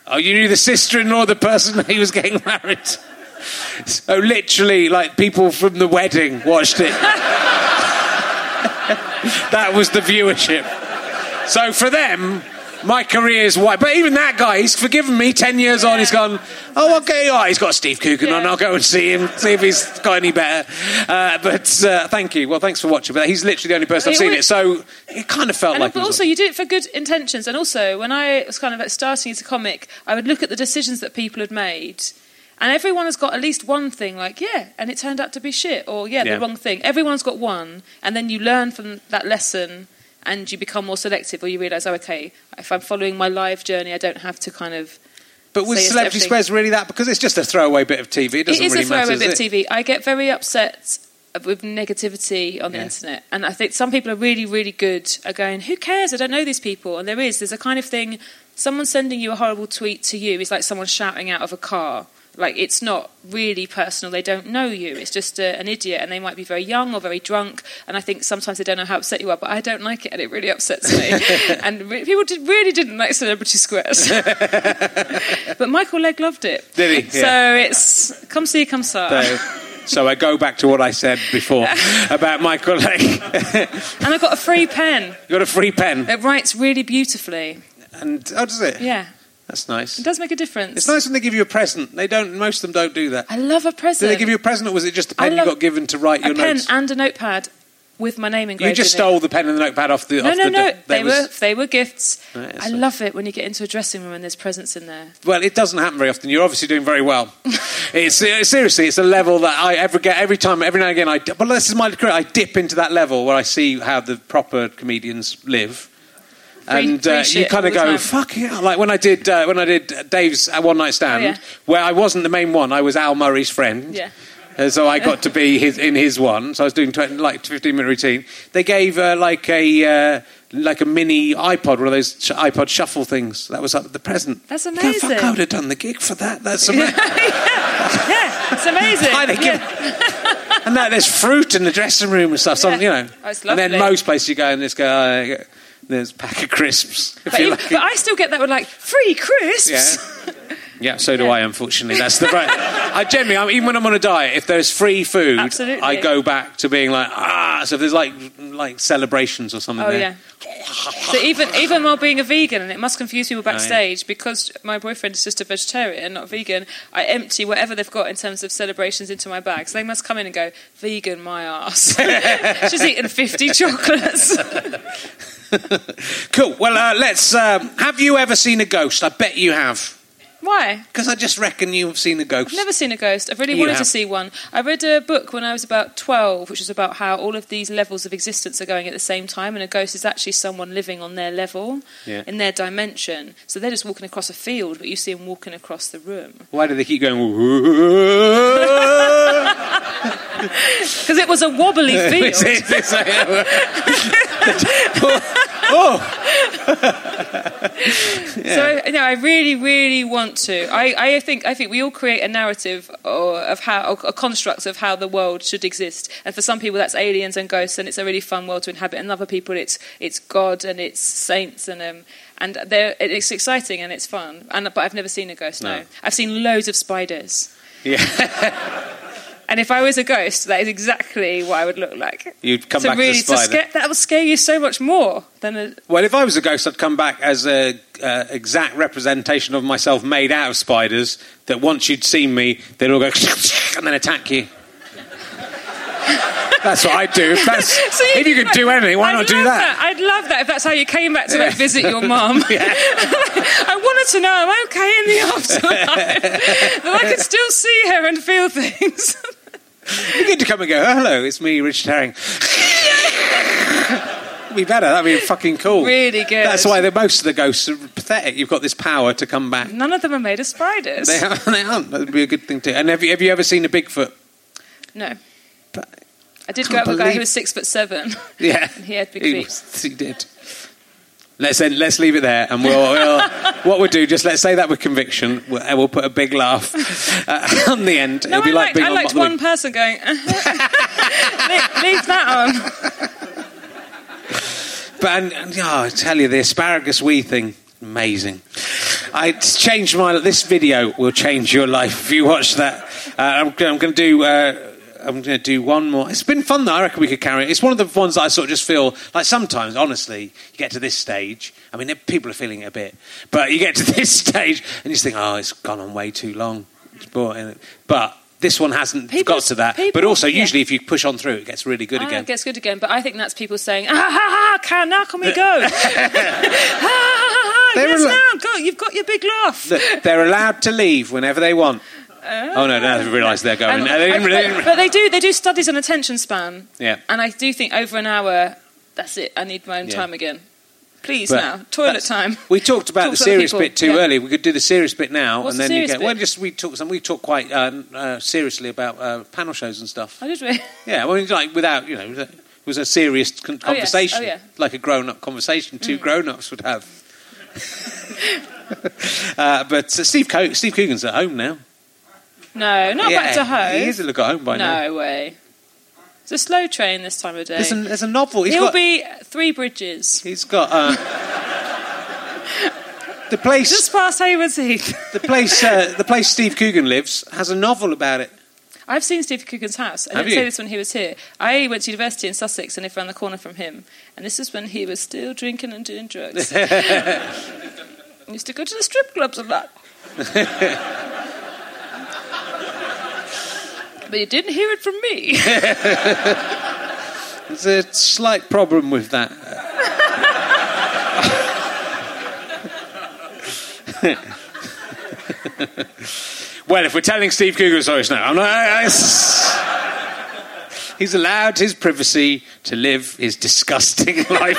Oh, you knew the sister-in-law of the person he was getting married. So literally, like people from the wedding watched it. that was the viewership. So for them, My career's white. But even that guy, he's forgiven me. Ten years on, he's gone, oh, okay, oh, he's got Steve Coogan on. I'll go and see him, see if he's got any better. Uh, but uh, thank you. Well, thanks for watching. But he's literally the only person I've seen it. So it kind of felt And like. but also, you do it for good intentions. And also, when I was kind of like starting as a comic, I would look at the decisions that people had made. And everyone has got at least one thing, like, yeah, and it turned out to be shit, or yeah, Yeah. the wrong thing. Everyone's got one. And then you learn from that lesson and you become more selective, or you realise, oh, okay, if I'm following my live journey, I don't have to kind of. But was say yes to Celebrity everything. Squares really that? Because it's just a throwaway bit of TV. It doesn't it is really a throwaway matter. bit of? TV. I get very upset with negativity on the Yeah. internet, and I think some people are really, really good at going, "Who cares? I don't know these people." And there is, there's a kind of thing. Someone sending you a horrible tweet to you is like someone shouting out of a car. Like it's not really personal. They don't know you. It's just a, an idiot, and they might be very young or very drunk. And I think sometimes they don't know how upset you are. But I don't like it, and it really upsets me. and re- people did, really didn't like Celebrity Squares. but Michael Legg loved it. Did he? So it's come see, come saw. So, so I go back to what I said before about Michael Legg. And I got a free pen. you got a free pen, It writes really beautifully. and oh, does it? Yeah, That's nice. it does make a difference. It's nice when they give you a present. They don't. Most of them don't do that. I love a present. Did they give you a present, or was it just a pen you got given to write your a pen notes? and a notepad with my name engraved. In it. You just in it. stole the pen and the notepad off the. No, off no, the no. They was- were they were gifts. Right, I so- love it when you get into a dressing room and there's presents in there. Well, it doesn't happen very often. You're obviously doing very well. it's uh, seriously, it's a level that I ever get every time, every now and again. I well, this is my career. I dip into that level where I see how the proper comedians live. And uh, you kind of go, time. "Fuck yeah!" Like when I did uh, when I did Dave's uh, one night stand, Oh, yeah. where I wasn't the main one. I was Al Murray's friend. Yeah. Uh, so I got to be his, in his one. So I was doing 20, like 15 minute routine. They gave uh, like a uh, like a mini iPod, one of those iPod shuffle things. That was like the present. That's You go, Fuck. I would have done the gig for that. That's amazing. Yeah, it's amazing. They give- Yeah. and that there's fruit in the dressing room and stuff. Some, you know. Oh, and then most places you go and this guy. Uh, there's a pack of crisps. But, you're but I still get that with like free crisps. Yeah. Yeah, so do I. Unfortunately, that's the right. I generally, I'm, even when I'm on a diet, if there's free food, Absolutely. I go back to being like ah. So if there's like like celebrations or something. Oh there. yeah. So even even while being a vegan, and it must confuse people Oh, yeah. backstage because my boyfriend is just a vegetarian, not vegan. I empty whatever they've got in terms of celebrations into my bag. So they must come in and go vegan, my ass. She's eaten fifty chocolates. Cool. Well, uh, let's. Um, have you ever seen a ghost? I bet you have. Why? Because I just reckon you've seen a ghost. I've never seen a ghost. I've really You wanted have. to see one. I read a book when I was about 12, which was about how all of these levels of existence are going at the same time, and a ghost is actually someone living on their level, Yeah. in their dimension. So they're just walking across a field, but you see them walking across the room. Why do they keep going? Because it was a wobbly field. So you know, I really, really want to. I, I think I think we all create a narrative or of how or a construct of how the world should exist. And for some people, that's aliens and ghosts, and it's a really fun world to inhabit. And other people, it's it's God and it's saints and um and they're, it's exciting and it's fun. And but I've never seen a ghost. No, No. I've seen loads of spiders. yeah. And if I was a ghost, that is exactly what I would look like. You'd come so back as a really, to spider. scare, that would scare you so much more than a. Well, if I was a ghost, I'd come back as a uh, exact representation of myself made out of spiders. That once you'd seen me, they'd all go and then attack you. That's what I'd do. If, that's, So if you could do anything, why I'd not do love that? I'd love that if that's how you came back to like, visit your mum. I wanted to know I'm okay in the afterlife. that I could still see her and feel things. You get to come and go, oh, hello, it's me, Richard Herring. Be better. That'd be fucking cool. Really good. That's why the, most of the ghosts are pathetic. You've got this power to come back. None of them are made of spiders. They, are, they aren't. That'd be a good thing too. And have you, have you ever seen a Bigfoot? no. But- I did go up with a guy who was six foot seven. Yeah, He had big feet. was- he did. Let's then, let's leave it there, and we'll, we'll what we'll do. Just let's say that with conviction. We'll, and we'll put a big laugh uh, on the end. No, It'll be I like liked, being I on liked one person going, leave, leave that on. But and, and, oh, I tell you, the asparagus wee thing, amazing. I it's changed my. Life. This video will change your life if you watch that. Uh, I'm, I'm going to do. Uh, I'm going to do one more. It's been fun though. I reckon we could carry it. It's one of the ones that I sort of just feel like sometimes, honestly, you get to this stage. I mean, people are feeling it a bit, but you get to this stage and you just think, oh, it's gone on way too long. It's boring. But this one hasn't People- got to that. but people- also, yeah. usually, if you push on through, it gets really good Ah, again. it gets good again, but I think that's people saying, ah, ha, ha, can, now can we go? ah, ha, ha, ha, yes, were now, go, you've got your big laugh. They're allowed to leave whenever they want. Oh no! Now they've realised they're going. And- No, they didn't but, they do they do studies on attention span. Yeah. And I do think over an hour, that's it. I need my own Yeah. time again. Please But now, toilet time. We talked about Talk the serious bit too Yeah. early. We could do the serious bit now, What's and the then you serious get. Well, just we talk. Some we talk quite uh, uh, seriously about uh, panel shows and stuff. I did really. Yeah, well, like without you know, it was a serious Oh, yes. conversation, Oh, yeah. like a grown-up conversation two Mm. grown-ups would have. uh, but uh, Steve Co- Steve Coogan's at home now. No, not Yeah, back to home. He is at look at home by now. no way. It's a slow train this time of day. There's a, there's a novel. He's He'll got. be three bridges. He's got. Uh, the place. Just past Haywards Heath. The place. Uh, the place Steve Coogan lives has a novel about it. I've seen Steve Coogan's house. I Have didn't say this when he was here. I went to university in Sussex and lived around the corner from him. And this is when he was still drinking and doing drugs. Used to go to the strip clubs a lot. but you didn't hear it from me. There's a slight problem with that. well, if we're telling Steve Coogan stories now, I'm not. I- I- he's allowed his privacy to live his disgusting life.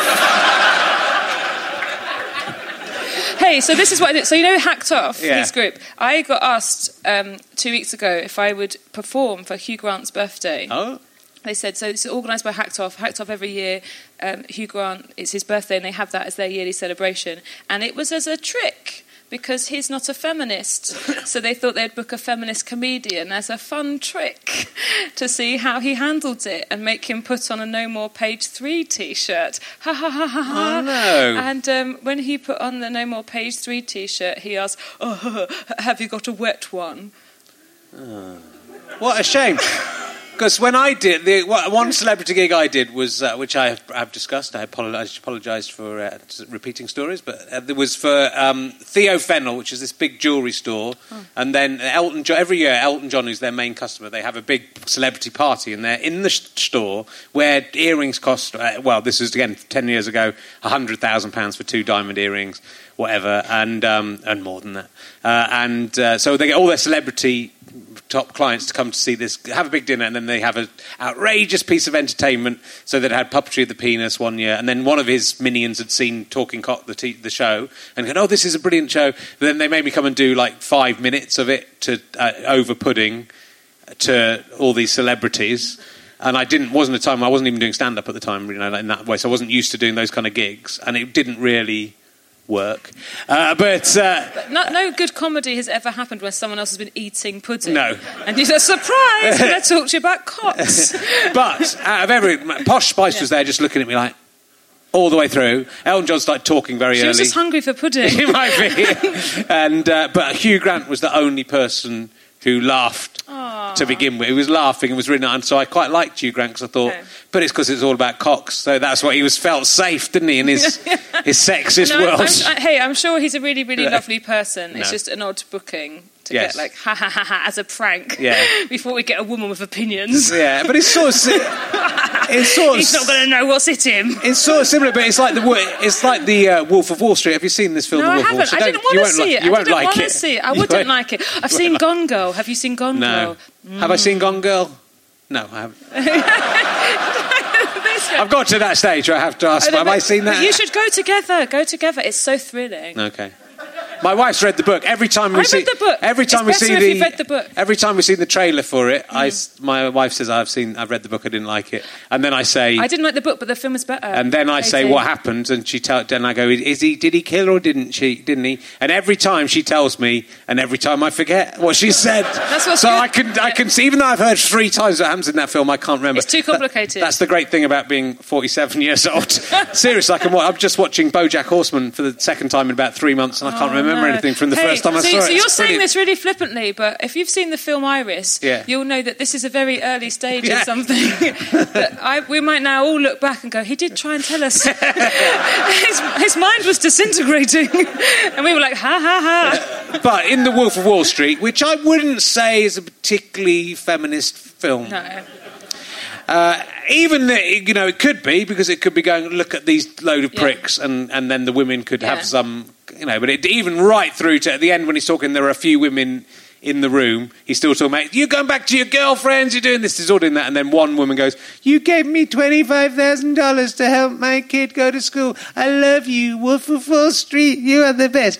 Hey, so this is what I did. So you know, hacked off Yeah. his group. I got asked um, two weeks ago if I would perform for Hugh Grant's birthday. Oh, They said so. It's organised by Hacked Off. Hacked Off every year. Um, Hugh Grant, it's his birthday, and they have that as their yearly celebration. And it was as a trick because he's not a feminist, so they thought they'd book a feminist comedian as a fun trick to see how he handled it and make him put on a No More Page Three T-shirt. Ha ha ha ha ha. Oh, no. And um, when he put on the No More Page Three T-shirt, he asked, "Oh, have you got a wet one?" what a shame. Because when I did the one celebrity gig I did was uh, which I have, have discussed. I apologise apologise for uh, repeating stories, but uh, there was for um, Theo Fennell, which is this big jewellery store, and then Elton John. Every year, Elton John, who's their main customer, they have a big celebrity party, and they're in the sh- store where earrings cost. Uh, well, this is again ten years ago, hundred thousand pounds for two diamond earrings, whatever, and um, and more than that. Uh, and uh, so they get all their celebrity top clients to come to see this, have a big dinner, and then they have an outrageous piece of entertainment. So they'd had puppetry of the penis one year, and then one of his minions had seen Talking Cock the, t- the show, and go, "Oh, this is a brilliant show." But then they made me come and do like five minutes of it to uh, over pudding to all these celebrities. And I didn't wasn't a time I wasn't even doing stand up at the time, you know, in that way. So I wasn't used to doing those kind of gigs, and it didn't really work. Uh, but uh, No, no good comedy has ever happened where someone else has been eating pudding. No. And you said, surprise, I'm going to talk to you about cocks. but out of every Posh Spice was there, just looking at me like all the way through. Elton John started talking very she early. was just hungry for pudding. he might be, and uh, but Hugh Grant was the only person who laughed to begin with. He was laughing and was really nice, and so I quite liked Hugh Grant because I thought, Okay. but it's because it's all about cocks, so that's what he was felt safe, didn't he, in his his sexist No, world? I'm, I, hey, I'm sure he's a really, really lovely person. It's No. just an odd booking to Yes. get like ha ha ha ha as a prank. Yeah. Before we get a woman with opinions. yeah, but it's sort of si- it's sort of He's not going to know what's hit him. It's sort of similar, but it's like the it's like the uh, Wolf of Wall Street. Have you seen this film? No, The I Wolf of Wall haven't. Street? I didn't want to see it. You I won't didn't like want to it. see it. I wouldn't like it. I've seen Gone Girl. Have you seen Gone No. Girl? Have I seen Gone Girl? No, I haven't. I've got to that stage where I have to ask, have I seen that? You should go together. Go together. It's so thrilling. Okay. My wife's read the book. Every time we I read see the book. every time It's we see the if you've read the book. Mm. every time we see the trailer for it, I s my wife says I've seen I've read the book. I didn't like it, and then I say I didn't like the book, but the film is better. And then I say what happened, and she tell. Then I go, "Is he? Did he kill or didn't she? Didn't he?" And every time she tells me, and every time I forget what she said. That's what's so good. I can I can see, even though I've heard three times what happens in that film, I can't remember. It's too complicated. That- that's the great thing about being 47 years old. Seriously, I can. I'm just watching BoJack Horseman for the second time in about three months, and I can't Oh, remember remember no. anything from the Hey, first time I so, saw it. So you're It's saying brilliant. this really flippantly, but if you've seen the film Iris, Yeah. you'll know that this is a very early stage Yeah. of something. I, we might now all look back and go, he did try and tell us. his, his mind was disintegrating. and we were like, ha ha ha. But in The Wolf of Wall Street, which I wouldn't say is a particularly feminist film, No. uh, even the- you know it could be because it could be going look at these load of Yeah. pricks, and, and then the women could Yeah. have some you know. But it, even right through to at the end when he's talking, there are a few women in the room. He's still talking about you're going back to your girlfriends. You're doing this. He's all doing that, and then one woman goes, "You gave me twenty five thousand dollars to help my kid go to school. I love you, Wolf of Wall Street. You are the best."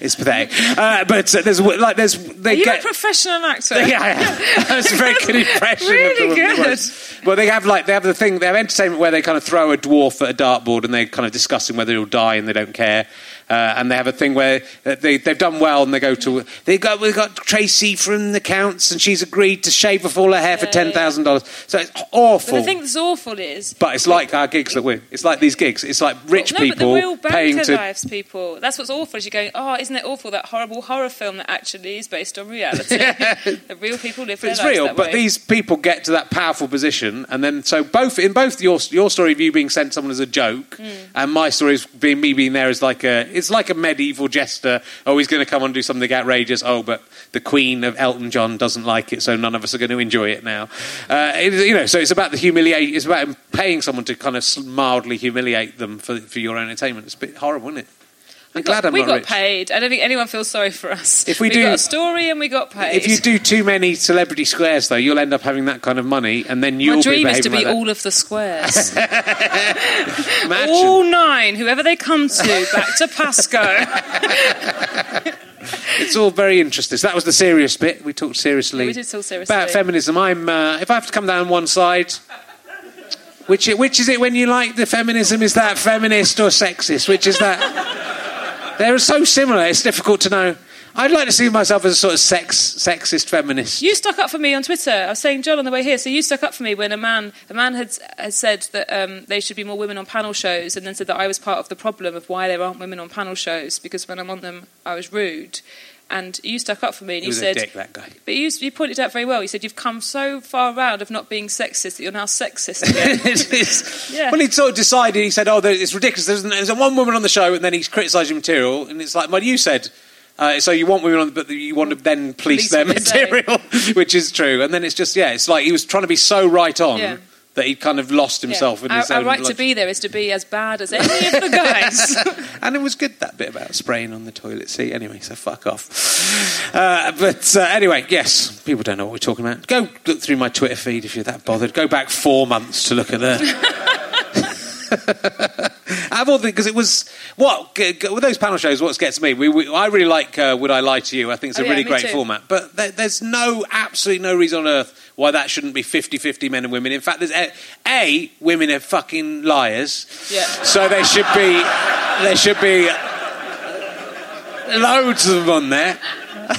It's pathetic, uh, but uh, there's like there's they Are you get a professional actor? yeah, yeah. That's a very good impression. Really good. Well, they have like they have the thing. They have entertainment where they kind of throw a dwarf at a dartboard and they're kind of discussing whether he'll die and they don't care. Uh, and they have a thing where uh, they they've done well and they go to they got we got Tracy from the counts and she's agreed to shave off all her hair for ten thousand dollars. So it's But awful. the thing that's awful is. But it's like our gigs that win. It's like these gigs. It's like rich no, people but the real paying to. lives people. That's what's awful. Is you're going, oh, isn't it awful that horrible horror film that actually is based on reality? the real people live their It's lives real, but way. these people get to that powerful position, and then so both in both your your story of you being sent someone as a joke, Hmm. and my story is being me being there as like a it's like a medieval jester. Oh, he's going to come and do something outrageous. Oh, but the Queen of Elton John doesn't like it, so none of us are going to enjoy it now. Uh, it, you know, so it's about the humiliation. It's about paying someone to kind of mildly humiliate them for for your entertainment. It's a bit horrible, isn't it? I'm we glad got, I'm we not got rich. paid. I don't think anyone feels sorry for us. If we we do- got a story and we got paid. If you do too many celebrity squares, though, you'll end up having that kind of money, and then you'll be the best. my dream be is to be like all of the squares. All nine, whoever they come to, back to Pascoe. It's all very interesting. So that was the serious bit. We talked seriously. Yeah, we did talk seriously. about feminism. I'm. Uh, if I have to come down one side, which which is it when you like the feminism? Is that feminist or sexist? Which is that? They're so similar. It's difficult to know. I'd like to see myself as a sort of sex sexist feminist. You stuck up for me on Twitter. I was saying, John, on the way here. So you stuck up for me when a man, a man had, had said that um, there should be more women on panel shows, and then said that I was part of the problem of why there aren't women on panel shows because when I'm on them, I was rude. And you stuck up for me, and He you said, a dick, that guy. but you, you pointed out very well. You said you've come so far round of not being sexist that you're now sexist again. Yeah. Well, he sort of decided. He said, "Oh, it's ridiculous. There's, there's one woman on the show, and then he's criticising material, and it's like, well, you said." Uh, so you want women on, but you want to then police Police their what they say. material, which is true. And then it's just yeah, it's like he was trying to be so right on Yeah. That he kind of lost Yeah. himself in our, his our own. right to be there is to be as bad as any of the guys. And it was good that bit about spraying on the toilet seat. Anyway, so fuck off. Uh, but uh, anyway, yes, people don't know what we're talking about. Go look through my Twitter feed if you're that bothered. Go back four months to look at that. I've all the because it was what g- g- with those panel shows. What gets me, we, we, I really like uh, "Would I Lie to You." I think it's a Oh, yeah, really great too. format. But there, there's no absolutely no reason on earth why that shouldn't be 50-50 men and women. In fact, there's a, a women are fucking liars. Yeah. So there should be there should be loads of them on there.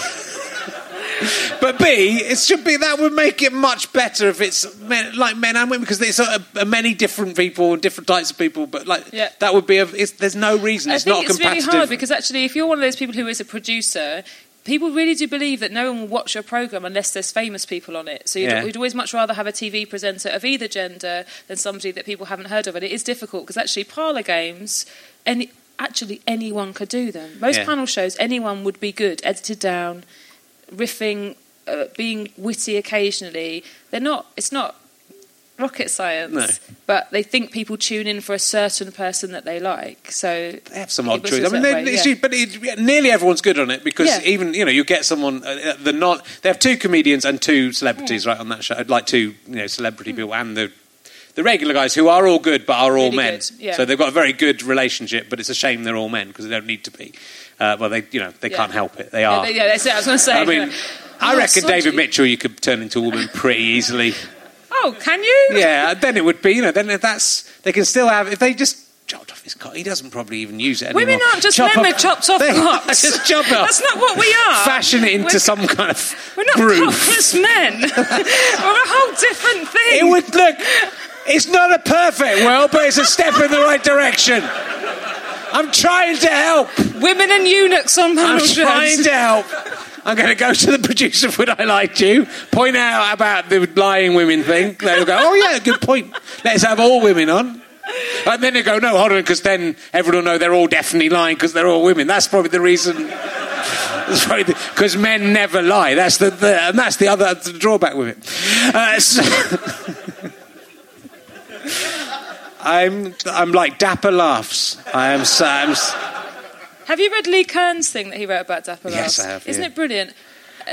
But B, it should be that would make it much better if it's men, like men and women because there's a, a uh, many different people and different types of people. But like Yeah. that would be a. It's, there's no reason. I It's think not it's really hard because actually, if you're one of those people who is a producer, people really do believe that no one will watch your program unless there's famous people on it. So you'd, Yeah. we'd always much rather have a TV presenter of either gender than somebody that people haven't heard of. And it is difficult because actually, parlor games, any actually anyone could do them. Most Yeah. panel shows, anyone would be good, edited down, riffing, uh, being witty occasionally. They're not. It's not. Rocket science, No. but they think people tune in for a certain person that they like. So They have some odd was. I mean, they- way, yeah. but it, nearly everyone's good on it because Yeah. even you know you get someone uh, uh, the not they have two comedians and two celebrities right on that show, I'd like two you know celebrity people and the the regular guys who are all good but are all. Really men. yeah. So they've got a very good relationship, but it's a shame they're all men because they don't need to be. Uh, well, they you know they Yeah. can't help it. They Yeah, are. yeah, that's it. I was going to say. I mean, I reckon sodgy. David Mitchell you could turn into a woman pretty easily. Oh, can you? yeah, then it would be you know then if that's they can still have if they just. Chopped off his cock. He doesn't probably even use it anymore. Women aren't just Chop men with chopped off cocks. Just chop off. That's not what we are. Fashion it into We're- some kind of We're not groove. cockless men. We're a whole different thing. It would look. It's not a perfect world, but it's a step in the right direction. I'm trying to help. Women and eunuchs on I'm panel trying to help. I'm going to go to the producer of Would I Like You, point out about the lying women thing. They'll go, oh, yeah, good point. Let's have all women on. And then they go, no, hold on, because then everyone will know they're all definitely lying because they're all women. That's probably the reason. Because men never lie. That's the, the and that's the other drawback with it. Uh, so- I'm I'm like Dapper laughs. I am. I'm Have you read Lee Kern's thing that he wrote about Dapper laughs? Yes? I have, Isn't yeah. it brilliant?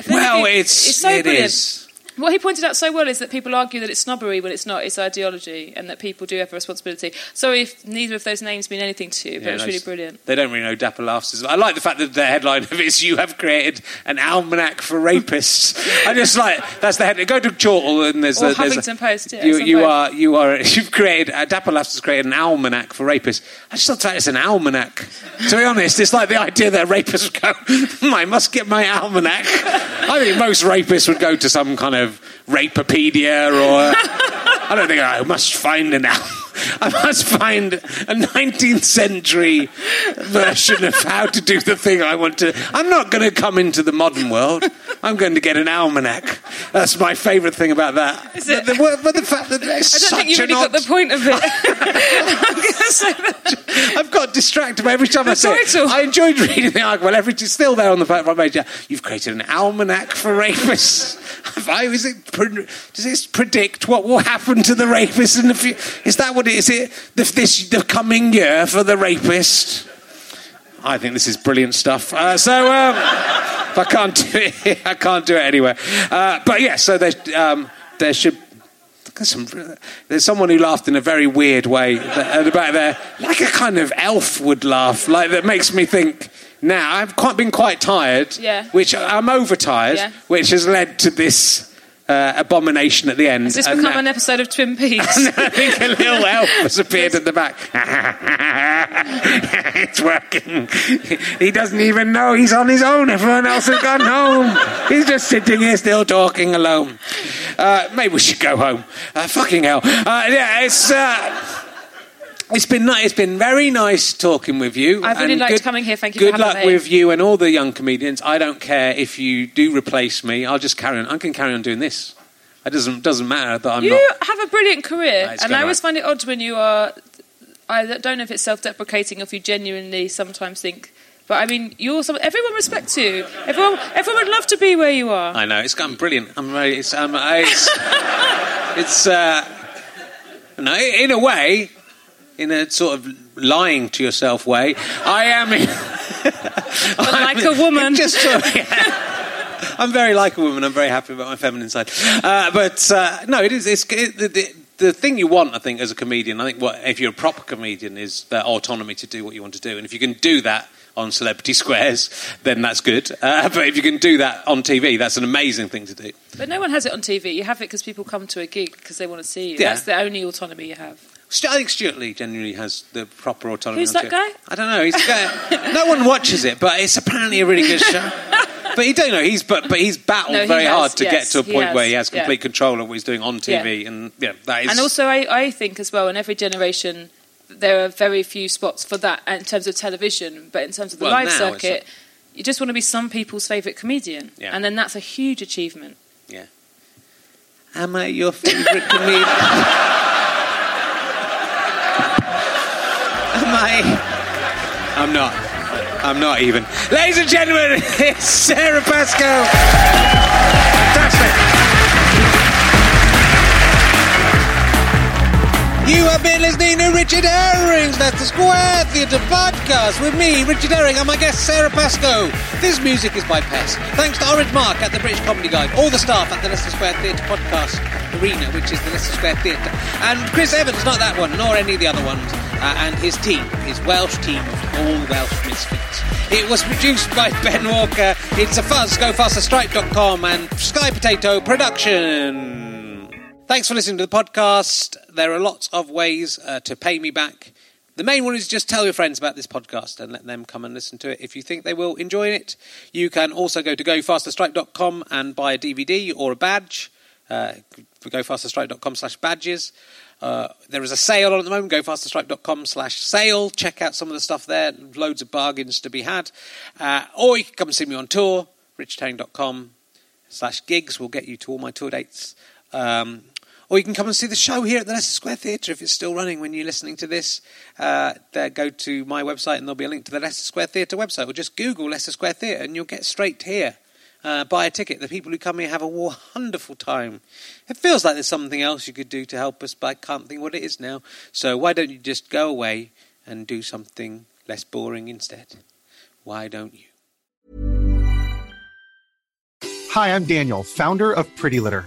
Well, anything, it's so it brilliant. is. What he pointed out so well is that people argue that it's snobbery when it's not, it's ideology, and that people do have a responsibility. Sorry if neither of those names mean anything to you, but Yeah, it's really brilliant. They don't really know Dapper laughs. as- I like the fact that the headline of it is "You have created an almanac for rapists." I just like that's the headline. Go to Chortle and there's Or a, there's a- Huffington Post, yeah, you, you are you are you've created uh, Dapper laughs has created an almanac for rapists. I just thought it's an almanac. To be honest, it's like the idea that rapists go, hmm, "I must get my almanac." I think most rapists would go to some kind of Rapepedia or I don't think I must find an al- I must find a 19th century version of how to do the thing I want to. I'm not going to come into the modern world. I'm going to get an almanac. That's my favourite thing about that. Is it? But, the, but the fact that there's I don't such think you really got the point of it. I'm going to say that. I've got distracted every time I say it. I enjoyed reading the article. Well, every, it's still there on the front page. You've created an almanac for rapists. Why is it? Does this predict what will happen to the rapists in the future? Is that what it is? It the, this the coming year for the rapist? I think this is brilliant stuff. Uh, so um, if I can't do it, I can't do it anyway. Uh, but yeah, so there, um, there should. There's, some, there's someone who laughed in a very weird way at the back there, like a kind of elf would laugh, like that makes me think. Now I've quite been quite tired, Yeah. which I'm overtired, Yeah. which has led to this uh, abomination at the end. Has this And become now- an episode of Twin Peaks? I think a little elf has appeared at the back. it's working. He doesn't even know he's on his own. Everyone else has gone home. He's just sitting here still talking alone. Uh, maybe we should go home. Uh, fucking hell. Uh, yeah, it's. It's been ni- it's been very nice talking with you. I've really and liked good- coming here. Thank you for Good having luck me. with you and all the young comedians. I don't care if you do replace me. I'll just carry on. I can carry on doing this. It doesn't doesn't matter that I'm you not. have a brilliant career, it's and I always find it odd when you are. I don't know if it's self-deprecating or if you genuinely sometimes think. But I mean, you're some, everyone respects you. Everyone, everyone would love to be where you are. I know it's I'm brilliant. I'm very. It's um, I- it's it's uh, no, in a way, in a sort of lying to yourself way. I am. In, But like a woman. Just sort of, yeah. I'm very like a woman. I'm very happy about my feminine side. Uh, but uh, no, it is. It's it, the, the, the thing you want, I think, as a comedian. I think what if you're a proper comedian is that autonomy to do what you want to do, and if you can do that on Celebrity Squares, then that's good. Uh, but if you can do that on TV, that's an amazing thing to do. But no one has it on TV. You have it because people come to a gig because they want to see you. Yeah. That's the only autonomy you have. Think Stewart Lee genuinely has the proper autonomy. Who's that guy? I don't know. He's a no one watches it, but it's apparently a really good show. But he don't know. He's but but he's battled No, he very has, hard to yes, get to a he point has, where he has yeah. complete control of what he's doing on TV, and yeah, that is. And also, I, I think as well, in every generation, there are very few spots for that in terms of television. But in terms of the Well, live circuit, you just want to be some people's favourite comedian. Yeah. And then that's a huge achievement. yeah. Am I your favourite comedian? I? I'm not. I'm not even. Ladies and gentlemen, it's Sara Pascoe. Fantastic. You have been listening to Richard Herring's Leicester Square Theatre podcast with me, Richard Herring, and my guest, Sara Pascoe. This music is by Pest. Thanks to Orange Mark at the British Comedy Guide, all the staff at the Leicester Square Theatre podcast arena, which is the Leicester Square Theatre, and Chris Evans, not that one, nor any of the other ones, uh, and his team, his Welsh team all Welsh misfits. It was produced by Ben Walker. It's a fuzz. Go fasterstripe.com and Sky Potato Production. Thanks for listening to the podcast. There are lots of ways uh, to pay me back. The main one is just tell your friends about this podcast and let them come and listen to it if you think they will enjoy it. You can also go to gofasterstripe.com and buy a DVD or a badge. Uh, gofasterstripe.com slash badges. Uh, there is a sale on at the moment, gofasterstripe.com slash sale. Check out some of the stuff there. Loads of bargains to be had. Uh, or you can come and see me on tour, richardherring.com slash gigs will get you to all my tour dates. Um, or you can come and see the show here at the Leicester Square Theatre if it's still running when you're listening to this. Uh, go to my website and there'll be a link to the Leicester Square Theatre website, or just Google Leicester Square Theatre and you'll get straight here. Uh, buy a ticket. The people who come here have a wonderful time. It feels like there's something else you could do to help us, but I can't think what it is now. So why don't you just go away and do something less boring instead? Why don't you? Hi, I'm Daniel, founder of Pretty Litter.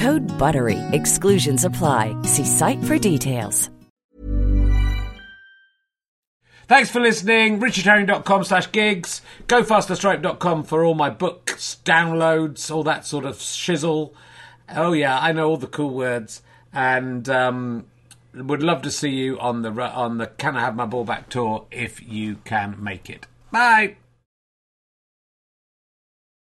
Code BUTTERY. Exclusions apply. See site for details. Thanks for listening. richardherring.com slash gigs. GoFasterStripe.com for all my books, downloads, all that sort of shizzle. Oh, yeah, I know all the cool words. And um, would love to see you on the on the Can I Have My Ball Back tour if you can make it. Bye.